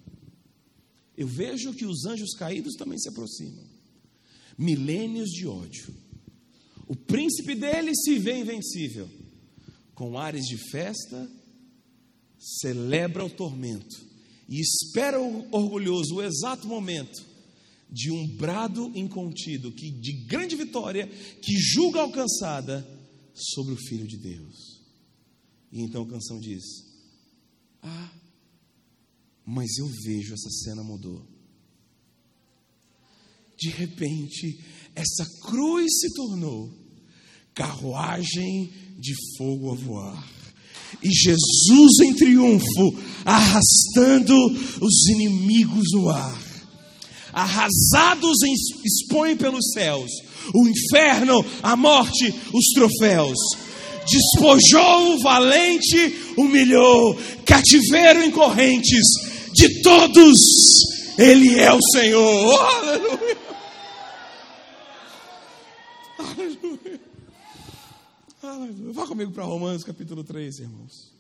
Eu vejo que os anjos caídos também se aproximam. Milênios de ódio. O príncipe deles se vê invencível. Com ares de festa, celebra o tormento e espera orgulhoso o exato momento de um brado incontido, que de grande vitória, que julga alcançada sobre o Filho de Deus. E então a canção diz: Ah, mas eu vejo essa cena mudou. De repente, essa cruz se tornou carruagem de fogo a voar e Jesus em triunfo, arrastando os inimigos no ar. Arrasados expõe pelos céus, o inferno, a morte, os troféus. Despojou o valente, humilhou, cativeiro em correntes, de todos, Ele é o Senhor. Oh, aleluia. Aleluia. Aleluia. Vá comigo para Romanos capítulo 3, irmãos.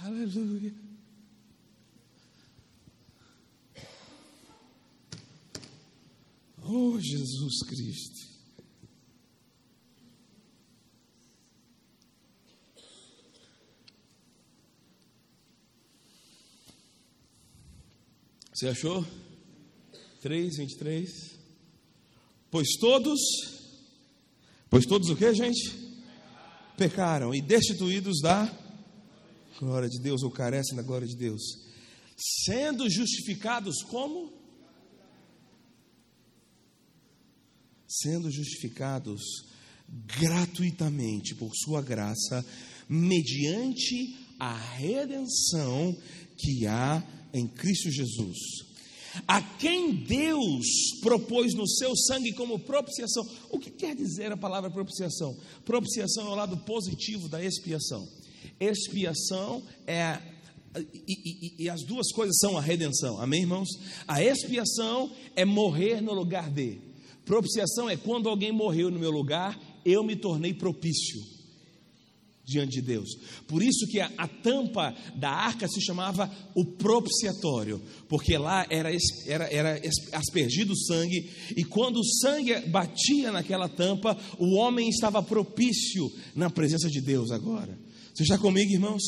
Aleluia. Oh, Jesus Cristo. Você achou? 3, 23. Pois todos, pois todos o que, gente? Pecaram e destituídos da glória de Deus, ou carecem da glória de Deus. Sendo justificados como? Sendo justificados gratuitamente por Sua graça, mediante a redenção que há em Cristo Jesus, a quem Deus propôs no seu sangue como propiciação. O que quer dizer a palavra propiciação? Propiciação é o lado positivo da expiação. Expiação é e, e, e, as duas coisas são a redenção, amém, irmãos? A expiação é morrer no lugar de, propiciação é quando alguém morreu no meu lugar, eu me tornei propício diante de Deus. Por isso que a, a, tampa da arca se chamava o propiciatório, porque lá era, era, era aspergido sangue, e quando o sangue batia naquela tampa, o homem estava propício na presença de Deus agora. Você está comigo, irmãos?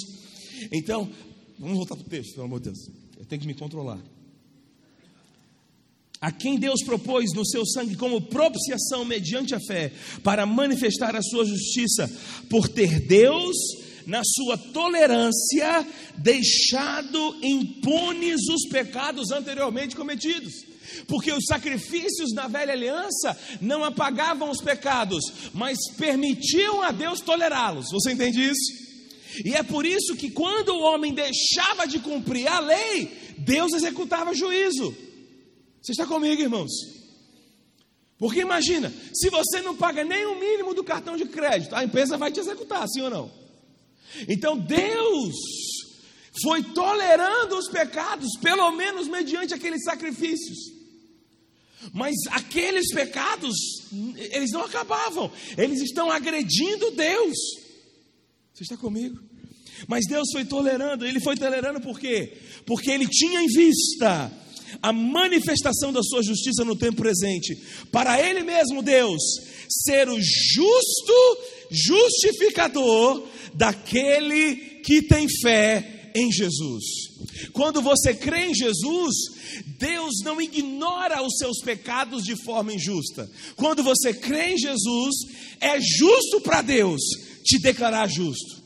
Então, vamos voltar para o texto, pelo amor de Deus. Eu tenho que me controlar a quem Deus propôs no seu sangue como propiciação mediante a fé, para manifestar a sua justiça, por ter Deus, na sua tolerância, deixado impunes os pecados anteriormente cometidos. Porque os sacrifícios na velha aliança não apagavam os pecados, mas permitiam a Deus tolerá-los. Você entende isso? E é por isso que quando o homem deixava de cumprir a lei, Deus executava juízo. Você está comigo, irmãos? Porque imagina, se você não paga nem o mínimo do cartão de crédito, a empresa vai te executar, sim ou não? Então Deus foi tolerando os pecados, pelo menos mediante aqueles sacrifícios. Mas aqueles pecados, eles não acabavam, eles estão agredindo Deus. Você está comigo? Mas Deus foi tolerando, Ele foi tolerando por quê? Porque Ele tinha em vista a manifestação da sua justiça no tempo presente, para Ele mesmo, Deus, ser o justo justificador daquele que tem fé em Jesus. Quando você crê em Jesus, Deus não ignora os seus pecados de forma injusta. Quando você crê em Jesus, é justo para Deus te declarar justo.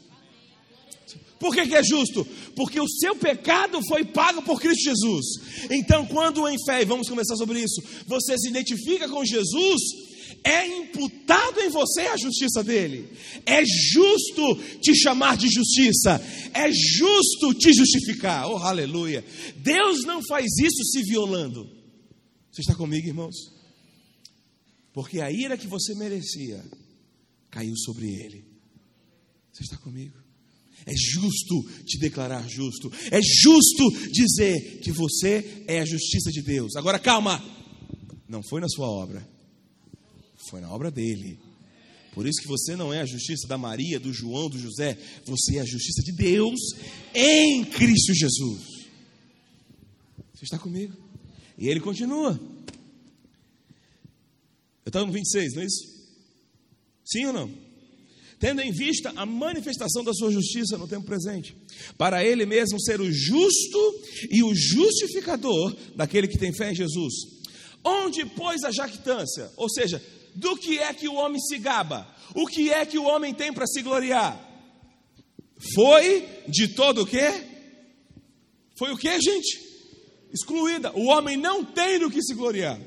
Por que, que, é justo? Porque o seu pecado foi pago por Cristo Jesus. Então, quando em fé, e vamos começar sobre isso, você se identifica com Jesus, é imputado em você a justiça dele. É justo te chamar de justiça. É justo te justificar. Oh, aleluia. Deus não faz isso se violando. Você está comigo, irmãos? Porque a ira que você merecia caiu sobre ele. Você está comigo? É justo te declarar justo. É justo dizer que você é a justiça de Deus. Agora calma. Não foi na sua obra. Foi na obra dele. Por isso que você não é a justiça da Maria, do João, do José. Você é a justiça de Deus em Cristo Jesus. Você está comigo? E ele continua. Eu estava no 26, não é isso? Sim ou não? Tendo em vista a manifestação da sua justiça no tempo presente, para ele mesmo ser o justo e o justificador daquele que tem fé em Jesus. Onde pôs a jactância? Ou seja, do que é que o homem se gaba? O que é que o homem tem para se gloriar? Foi de todo o quê? Foi o que, gente? Excluída. O homem não tem do que se gloriar.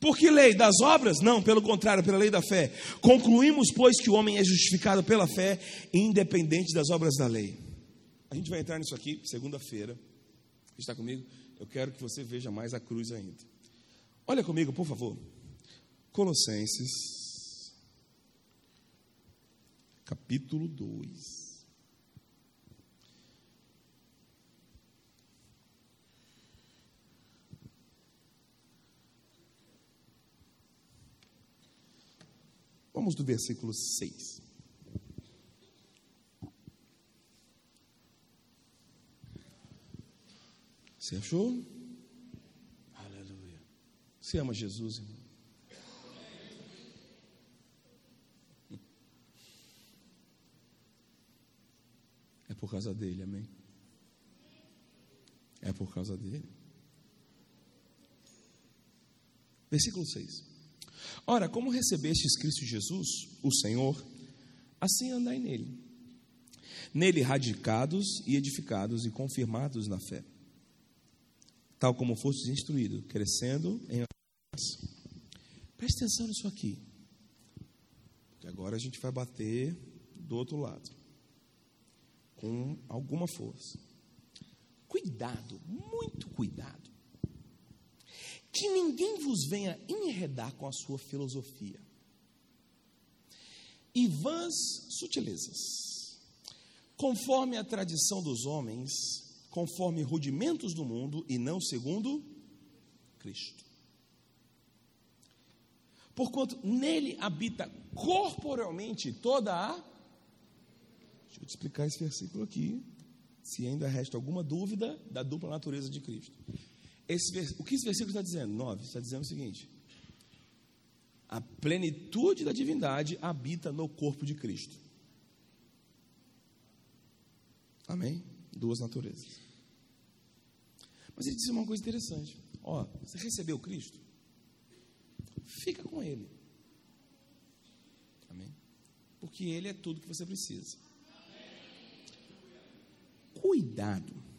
Por que lei? Das obras? Não, pelo contrário, pela lei da fé. Concluímos, pois, que o homem é justificado pela fé, independente das obras da lei. A gente vai entrar nisso aqui segunda-feira. Está comigo? Eu quero que você veja mais a cruz ainda. Olha comigo, por favor. Colossenses, capítulo 2. Vamos do versículo 6. Você achou? Aleluia. Você ama Jesus, irmão? É por causa dele, amém? É por causa dele. Versículo 6. Ora, como recebestes Cristo Jesus, o Senhor, assim andai nele. Nele radicados e edificados e confirmados na fé, tal como fostes instruídos, crescendo em Preste atenção nisso aqui. Porque agora a gente vai bater do outro lado. Com alguma força. Cuidado, muito cuidado. Que ninguém vos venha enredar com a sua filosofia. E vãs sutilezas, conforme a tradição dos homens, conforme rudimentos do mundo e não segundo Cristo. Porquanto nele habita corporalmente toda a. Deixa eu te explicar esse versículo aqui, se ainda resta alguma dúvida da dupla natureza de Cristo. Esse, o que esse versículo está dizendo? 9, está dizendo o seguinte: a plenitude da divindade habita no corpo de Cristo. Amém? Duas naturezas. Mas ele disse uma coisa interessante: ó, você recebeu Cristo? Fica com Ele. Amém? Porque Ele é tudo que você precisa. Cuidado,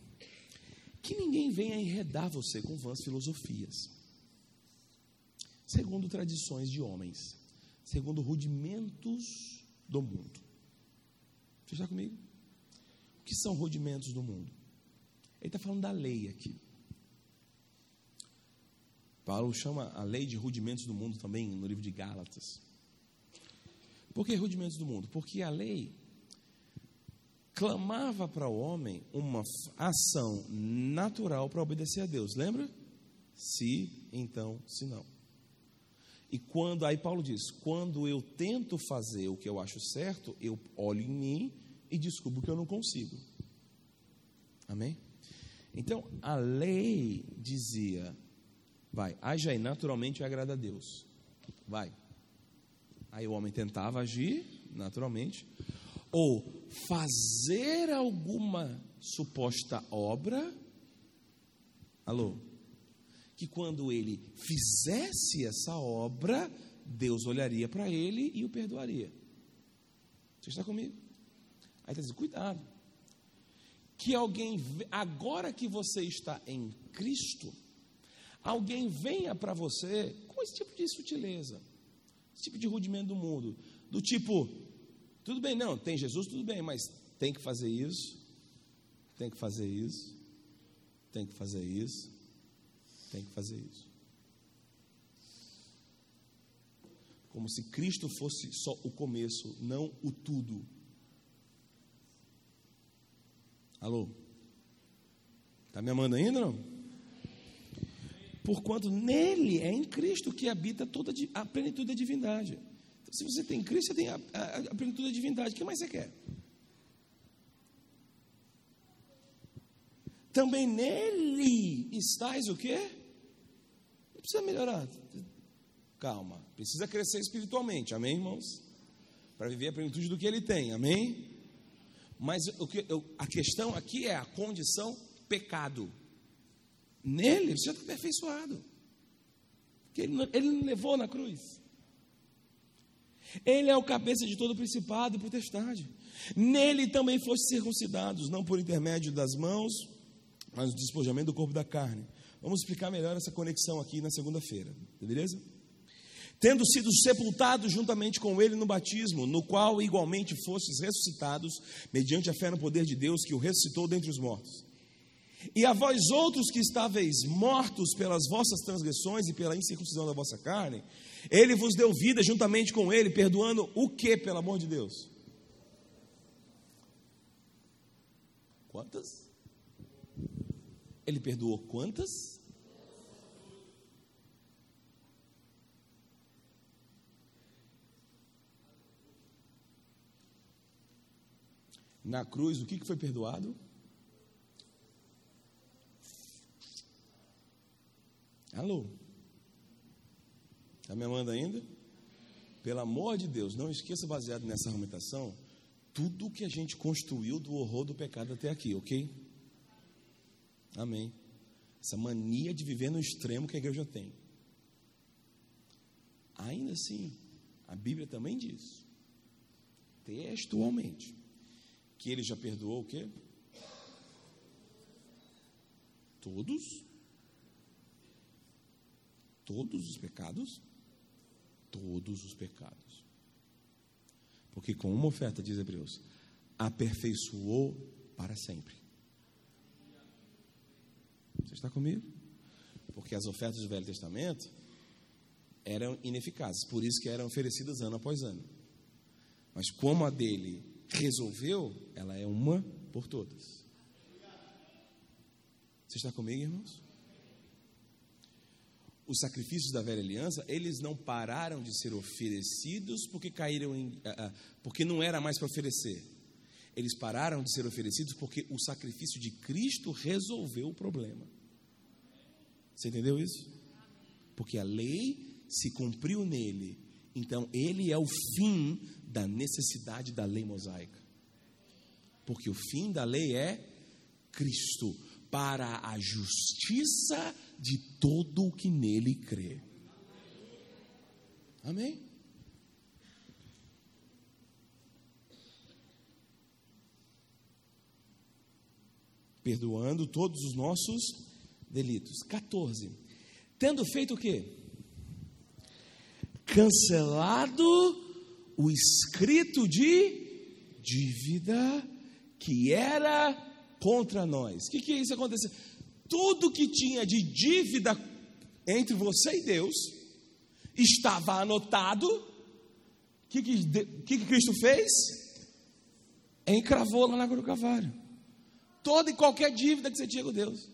que ninguém venha enredar você com vãs filosofias, segundo tradições de homens, segundo rudimentos do mundo. Você está comigo? O que são rudimentos do mundo? Ele está falando da lei aqui. Paulo chama a lei de rudimentos do mundo também no livro de Gálatas. Por que rudimentos do mundo? Porque a lei clamava para o homem uma ação natural para obedecer a Deus. Lembra? Se, então, se não. E quando, aí Paulo diz: quando eu tento fazer o que eu acho certo, eu olho em mim e descubro que eu não consigo. Amém? Então, a lei dizia: Vai, age aí, naturalmente agrada a Deus. Vai. Aí o homem tentava agir naturalmente, ou fazer alguma suposta obra. Alô? Que quando ele fizesse essa obra, Deus olharia para ele e o perdoaria. Você está comigo? Aí está dizendo, cuidado. Que alguém, agora que você está em Cristo, alguém venha para você com esse tipo de sutileza, esse tipo de rudimento do mundo, do tipo, tudo bem, não, tem Jesus, tudo bem, mas tem que fazer isso, tem que fazer isso, tem que fazer isso, tem que fazer isso. Como se Cristo fosse só o começo, não o tudo. Alô? Está me amando ainda não? porquanto nele é em Cristo que habita toda a plenitude da divindade. Se você tem Cristo, você tem a, a, a plenitude da divindade. O que mais você quer? Também nele estás o quê? Precisa melhorar. Calma, precisa crescer espiritualmente, amém, irmãos? Para viver a plenitude do que ele tem, amém? Mas o que, eu, a questão aqui é a condição pecado. Nele você já está aperfeiçoado. Porque ele, ele não levou na cruz. Ele é o cabeça de todo principado e potestade. Nele também foste circuncidados, não por intermédio das mãos, mas no despojamento do corpo da carne. Vamos explicar melhor essa conexão aqui na segunda-feira, beleza? Tendo sido sepultados juntamente com ele no batismo, no qual igualmente fostes ressuscitados, mediante a fé no poder de Deus que o ressuscitou dentre os mortos e a vós outros que estáveis mortos pelas vossas transgressões e pela incircuncisão da vossa carne, ele vos deu vida juntamente com ele, perdoando o que, pelo amor de Deus? Quantas? Ele perdoou quantas? Na cruz, o que foi perdoado? Alô? Está me amando ainda? Pelo amor de Deus, não esqueça, baseado nessa argumentação, tudo que a gente construiu do horror do pecado até aqui, ok? Amém. Essa mania de viver no extremo que a igreja tem. Ainda assim, a Bíblia também diz, textualmente, que ele já perdoou o quê? Todos todos os pecados? Todos os pecados. Porque com uma oferta, diz Hebreus, aperfeiçoou para sempre. Você está comigo? Porque as ofertas do Velho Testamento eram ineficazes, por isso que eram oferecidas ano após ano. Mas como a dele resolveu, ela é uma por todas. Você está comigo, irmãos? Os sacrifícios da velha aliança, eles não pararam de ser oferecidos porque caíram em, uh, uh, porque não era mais para oferecer. Eles pararam de ser oferecidos porque o sacrifício de Cristo resolveu o problema. Você entendeu isso? Porque a lei se cumpriu nele. Então, ele é o fim da necessidade da lei mosaica. Porque o fim da lei é Cristo, para a justiça de todo o que nele crê. Amém? Perdoando todos os nossos delitos. 14. Tendo feito o quê? Cancelado o escrito de dívida que era contra nós. O que, que é isso aconteceu? Tudo que tinha de dívida entre você e Deus estava anotado. O que, que, que, que Cristo fez? Encravou lá na cruz do Calvário. Toda e qualquer dívida que você tinha com Deus.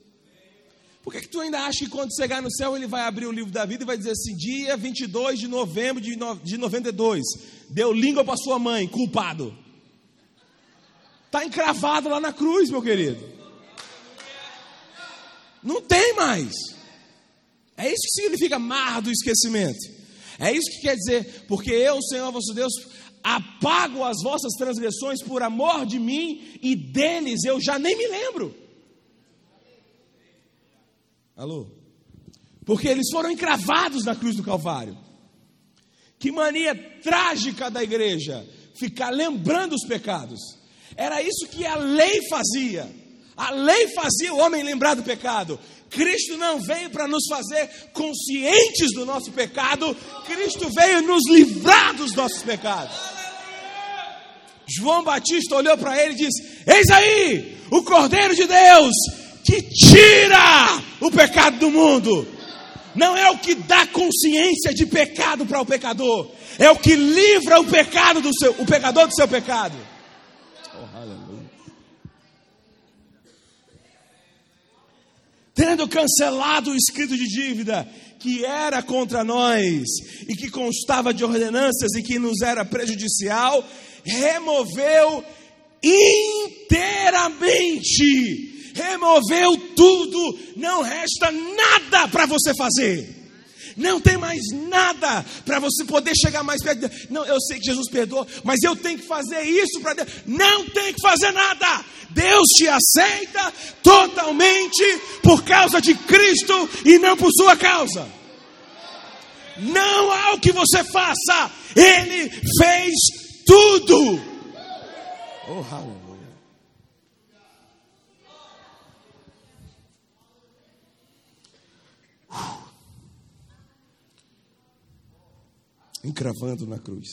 Por que, que tu ainda acha que quando chegar no céu ele vai abrir o livro da vida e vai dizer assim: dia 22 de novembro de, no, de 92, deu língua para sua mãe, culpado. Está encravado lá na cruz, meu querido. Não tem mais. É isso que significa mar do esquecimento. É isso que quer dizer, porque eu, Senhor vosso Deus, apago as vossas transgressões por amor de mim e deles eu já nem me lembro. Alô? Porque eles foram encravados na cruz do Calvário. Que mania trágica da igreja ficar lembrando os pecados. Era isso que a lei fazia. A lei fazia o homem lembrar do pecado. Cristo não veio para nos fazer conscientes do nosso pecado, Cristo veio nos livrar dos nossos pecados. João Batista olhou para ele e disse: Eis aí o Cordeiro de Deus que tira o pecado do mundo. Não é o que dá consciência de pecado para o pecador, é o que livra o pecado do seu, o pecador do seu pecado. Tendo cancelado o escrito de dívida que era contra nós e que constava de ordenanças e que nos era prejudicial, removeu inteiramente removeu tudo, não resta nada para você fazer. Não tem mais nada para você poder chegar mais perto. Não, eu sei que Jesus perdoa, mas eu tenho que fazer isso para Deus. Não tem que fazer nada. Deus te aceita totalmente por causa de Cristo e não por sua causa. Não há o que você faça. Ele fez tudo. Oh, aleluia. Encravando na cruz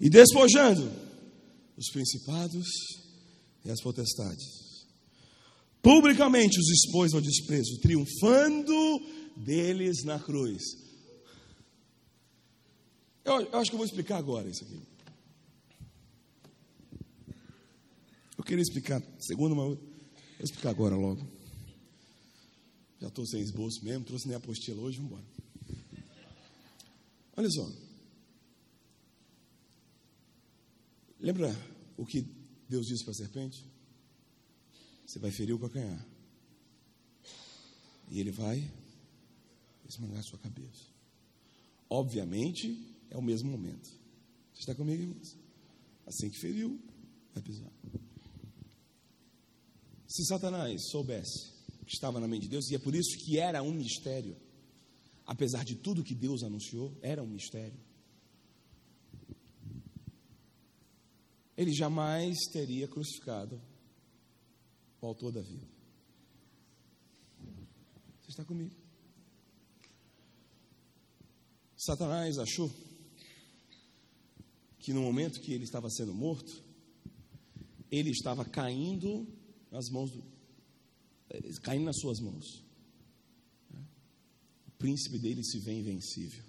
e despojando os principados e as potestades. Publicamente os expôs ao desprezo, triunfando deles na cruz. Eu, eu acho que eu vou explicar agora isso aqui. Eu queria explicar, segundo, mas vou explicar agora logo. Já estou sem esboço mesmo, trouxe nem apostila hoje, vamos embora. Olha só. Lembra o que Deus disse para a serpente? Você vai ferir o calcanhar. E ele vai esmagar sua cabeça. Obviamente, é o mesmo momento. Você está comigo, irmãos? Assim que feriu, vai pisar. Se Satanás soubesse que estava na mente de Deus, e é por isso que era um mistério, apesar de tudo que Deus anunciou, era um mistério. Ele jamais teria crucificado o autor da vida. Você está comigo? Satanás achou que no momento que ele estava sendo morto, ele estava caindo nas mãos do, caindo nas suas mãos. Príncipe dele se vê invencível.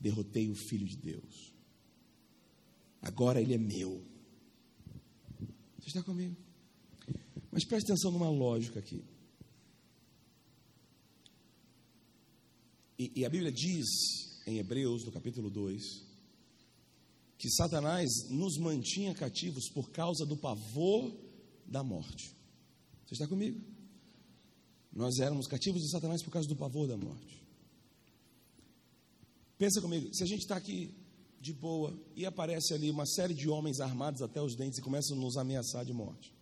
Derrotei o filho de Deus. Agora ele é meu. Você está comigo? Mas preste atenção numa lógica aqui. E, e a Bíblia diz em Hebreus, no capítulo 2, que Satanás nos mantinha cativos por causa do pavor da morte. Você está comigo? Nós éramos cativos de Satanás por causa do pavor da morte. Pensa comigo, se a gente está aqui de boa e aparece ali uma série de homens armados até os dentes e começam a nos ameaçar de morte.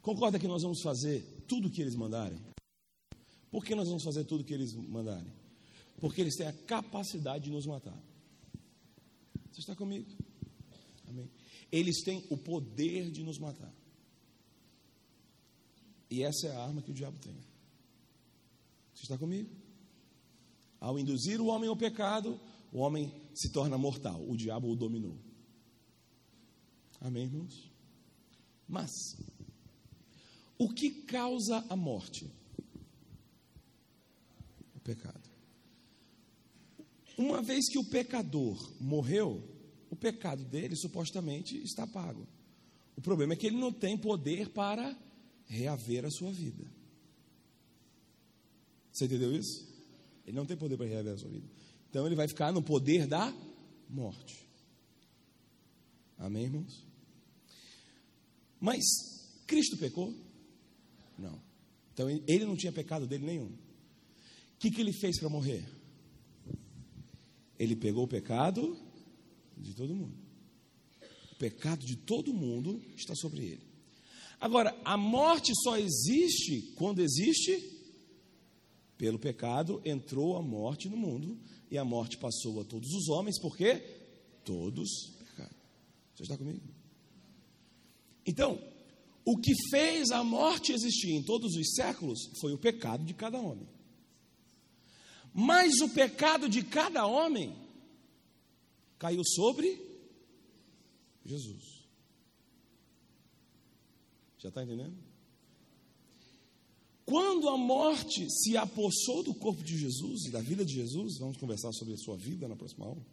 Concorda que nós vamos fazer tudo o que eles mandarem? Por que nós vamos fazer tudo o que eles mandarem? Porque eles têm a capacidade de nos matar. Você está comigo? Amém. Eles têm o poder de nos matar. E essa é a arma que o diabo tem. Você está comigo? Ao induzir o homem ao pecado, o homem se torna mortal. O diabo o dominou. Amém, irmãos? Mas, o que causa a morte? O pecado. Uma vez que o pecador morreu, o pecado dele supostamente está pago. O problema é que ele não tem poder para reaver a sua vida. Você entendeu isso? Ele não tem poder para reaver a sua vida. Então ele vai ficar no poder da morte. Amém, irmãos? Mas Cristo pecou? Não. Então ele não tinha pecado dele nenhum. O que, que ele fez para morrer? Ele pegou o pecado de todo mundo. O pecado de todo mundo está sobre ele. Agora, a morte só existe quando existe pelo pecado entrou a morte no mundo e a morte passou a todos os homens, porque todos pecaram. Você está comigo? Então, o que fez a morte existir em todos os séculos foi o pecado de cada homem. Mas o pecado de cada homem caiu sobre Jesus. Já está entendendo? Quando a morte se apossou do corpo de Jesus e da vida de Jesus, vamos conversar sobre a sua vida na próxima aula.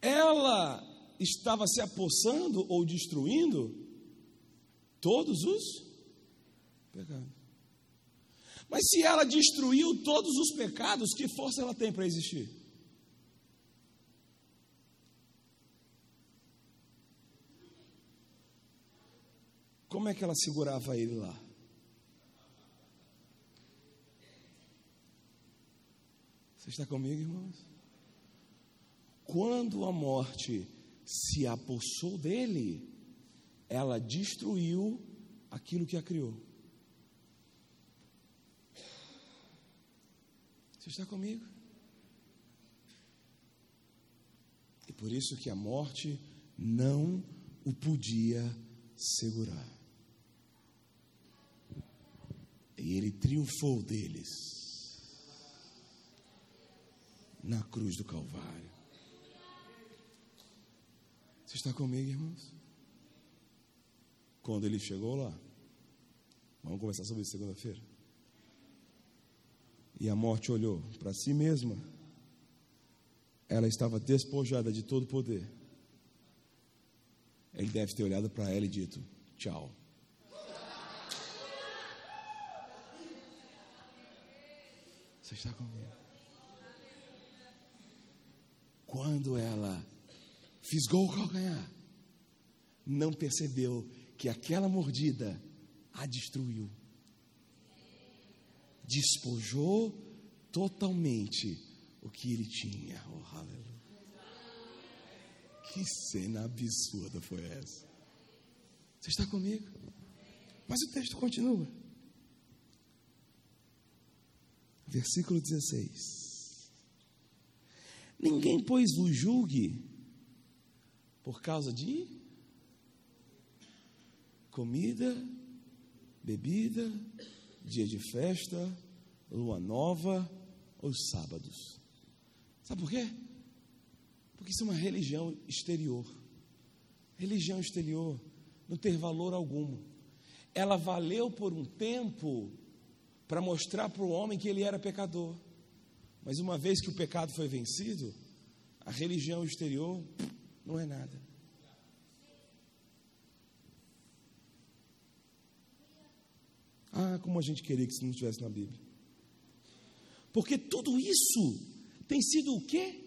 Ela estava se apossando ou destruindo todos os pecados. Mas se ela destruiu todos os pecados, que força ela tem para existir? Como é que ela segurava ele lá? Você está comigo, irmãos? Quando a morte se apossou dele, ela destruiu aquilo que a criou. Você está comigo? E por isso que a morte não o podia segurar. E ele triunfou deles na cruz do Calvário. Você está comigo, irmãos? Quando ele chegou lá, vamos conversar sobre isso segunda-feira. E a morte olhou para si mesma. Ela estava despojada de todo poder. Ele deve ter olhado para ela e dito: Tchau. Você está comigo? Quando ela fisgou o calcanhar, não percebeu que aquela mordida a destruiu. Despojou totalmente o que ele tinha. Oh, aleluia. Que cena absurda foi essa? Você está comigo? Mas o texto continua. Versículo 16: Ninguém, pois, vos julgue por causa de comida, bebida, dia de festa, lua nova ou sábados. Sabe por quê? Porque isso é uma religião exterior. Religião exterior não ter valor algum. Ela valeu por um tempo para mostrar para o homem que ele era pecador. Mas uma vez que o pecado foi vencido, a religião exterior não é nada. Ah, como a gente queria que isso não estivesse na Bíblia. Porque tudo isso tem sido o quê?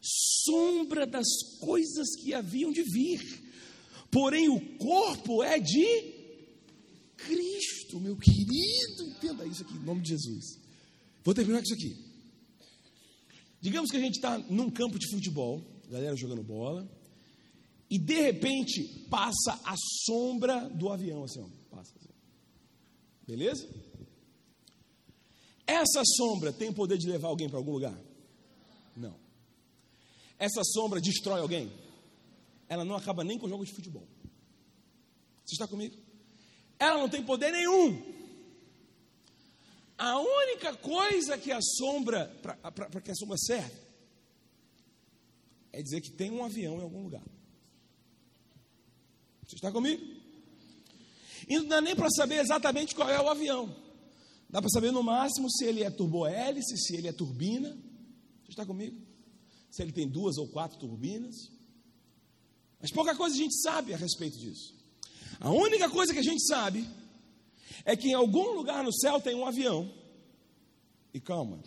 Sombra das coisas que haviam de vir. Porém, o corpo é de Cristo, meu querido. Entenda isso aqui, em nome de Jesus. Vou terminar com isso aqui. Digamos que a gente está num campo de futebol, galera jogando bola, e de repente passa a sombra do avião, assim, ó, passa. Assim. Beleza? Essa sombra tem poder de levar alguém para algum lugar? Não. Essa sombra destrói alguém? Ela não acaba nem com jogos de futebol. Você está comigo? Ela não tem poder nenhum. A única coisa que a sombra, para que a sombra serve, é dizer que tem um avião em algum lugar. Você está comigo? E não dá nem para saber exatamente qual é o avião. Dá para saber no máximo se ele é turbohélice, se ele é turbina. Você está comigo? Se ele tem duas ou quatro turbinas. Mas pouca coisa a gente sabe a respeito disso. A única coisa que a gente sabe é que em algum lugar no céu tem um avião. E calma,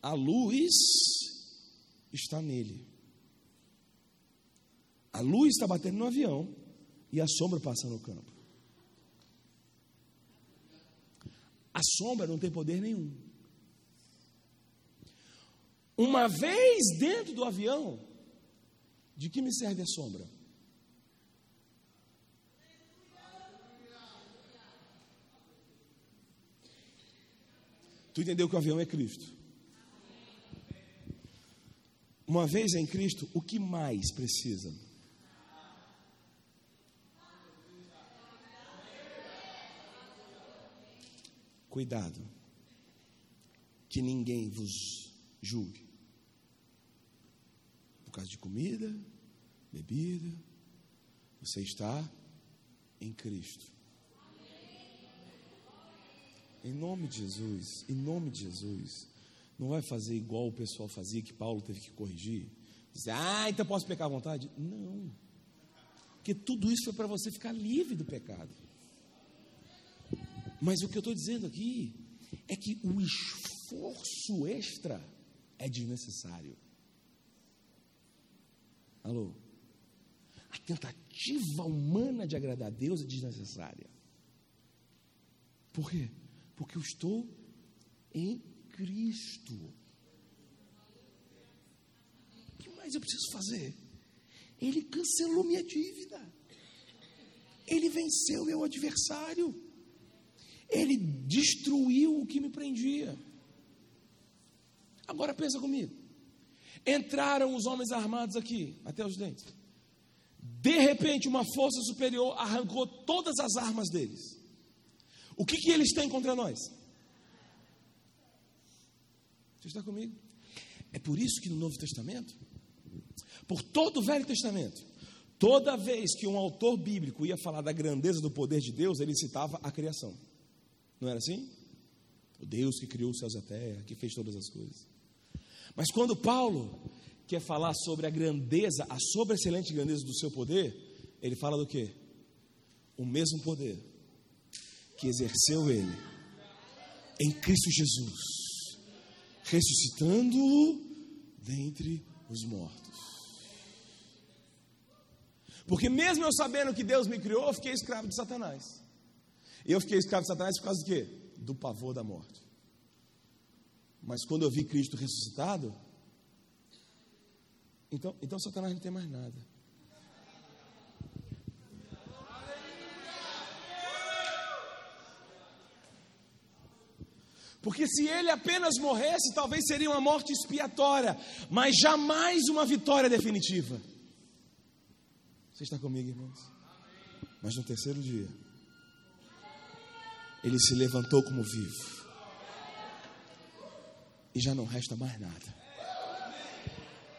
a luz está nele. A luz está batendo no avião e a sombra passa no campo. A sombra não tem poder nenhum. Uma vez dentro do avião, de que me serve a sombra? Tu entendeu que o avião é Cristo? Uma vez em Cristo, o que mais precisa? Cuidado, que ninguém vos julgue por causa de comida, bebida. Você está em Cristo. Em nome de Jesus, em nome de Jesus. Não vai fazer igual o pessoal fazia, que Paulo teve que corrigir. Dizer, ah, então posso pecar à vontade? Não. Porque tudo isso foi para você ficar livre do pecado. Mas o que eu estou dizendo aqui é que o esforço extra é desnecessário. Alô? A tentativa humana de agradar a Deus é desnecessária. Por quê? Porque eu estou em Cristo. O que mais eu preciso fazer? Ele cancelou minha dívida. Ele venceu meu adversário. Ele destruiu o que me prendia. Agora pensa comigo. Entraram os homens armados aqui, até os dentes. De repente, uma força superior arrancou todas as armas deles. O que, que eles têm contra nós? Você está comigo? É por isso que no Novo Testamento, por todo o Velho Testamento, toda vez que um autor bíblico ia falar da grandeza do poder de Deus, ele citava a criação. Não era assim? O Deus que criou os céus e a terra, que fez todas as coisas. Mas quando Paulo quer falar sobre a grandeza, a sobreexcelente grandeza do seu poder, ele fala do que? O mesmo poder que exerceu ele em Cristo Jesus, ressuscitando-o dentre os mortos. Porque mesmo eu sabendo que Deus me criou, eu fiquei escravo de Satanás. E eu fiquei escravo de Satanás por causa do quê? Do pavor da morte. Mas quando eu vi Cristo ressuscitado, então, então Satanás não tem mais nada. Porque se ele apenas morresse, talvez seria uma morte expiatória, mas jamais uma vitória definitiva. Você está comigo, irmãos? Mas no terceiro dia, ele se levantou como vivo. E já não resta mais nada.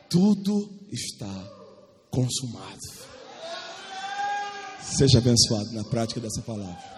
Tudo está consumado. Seja abençoado na prática dessa palavra.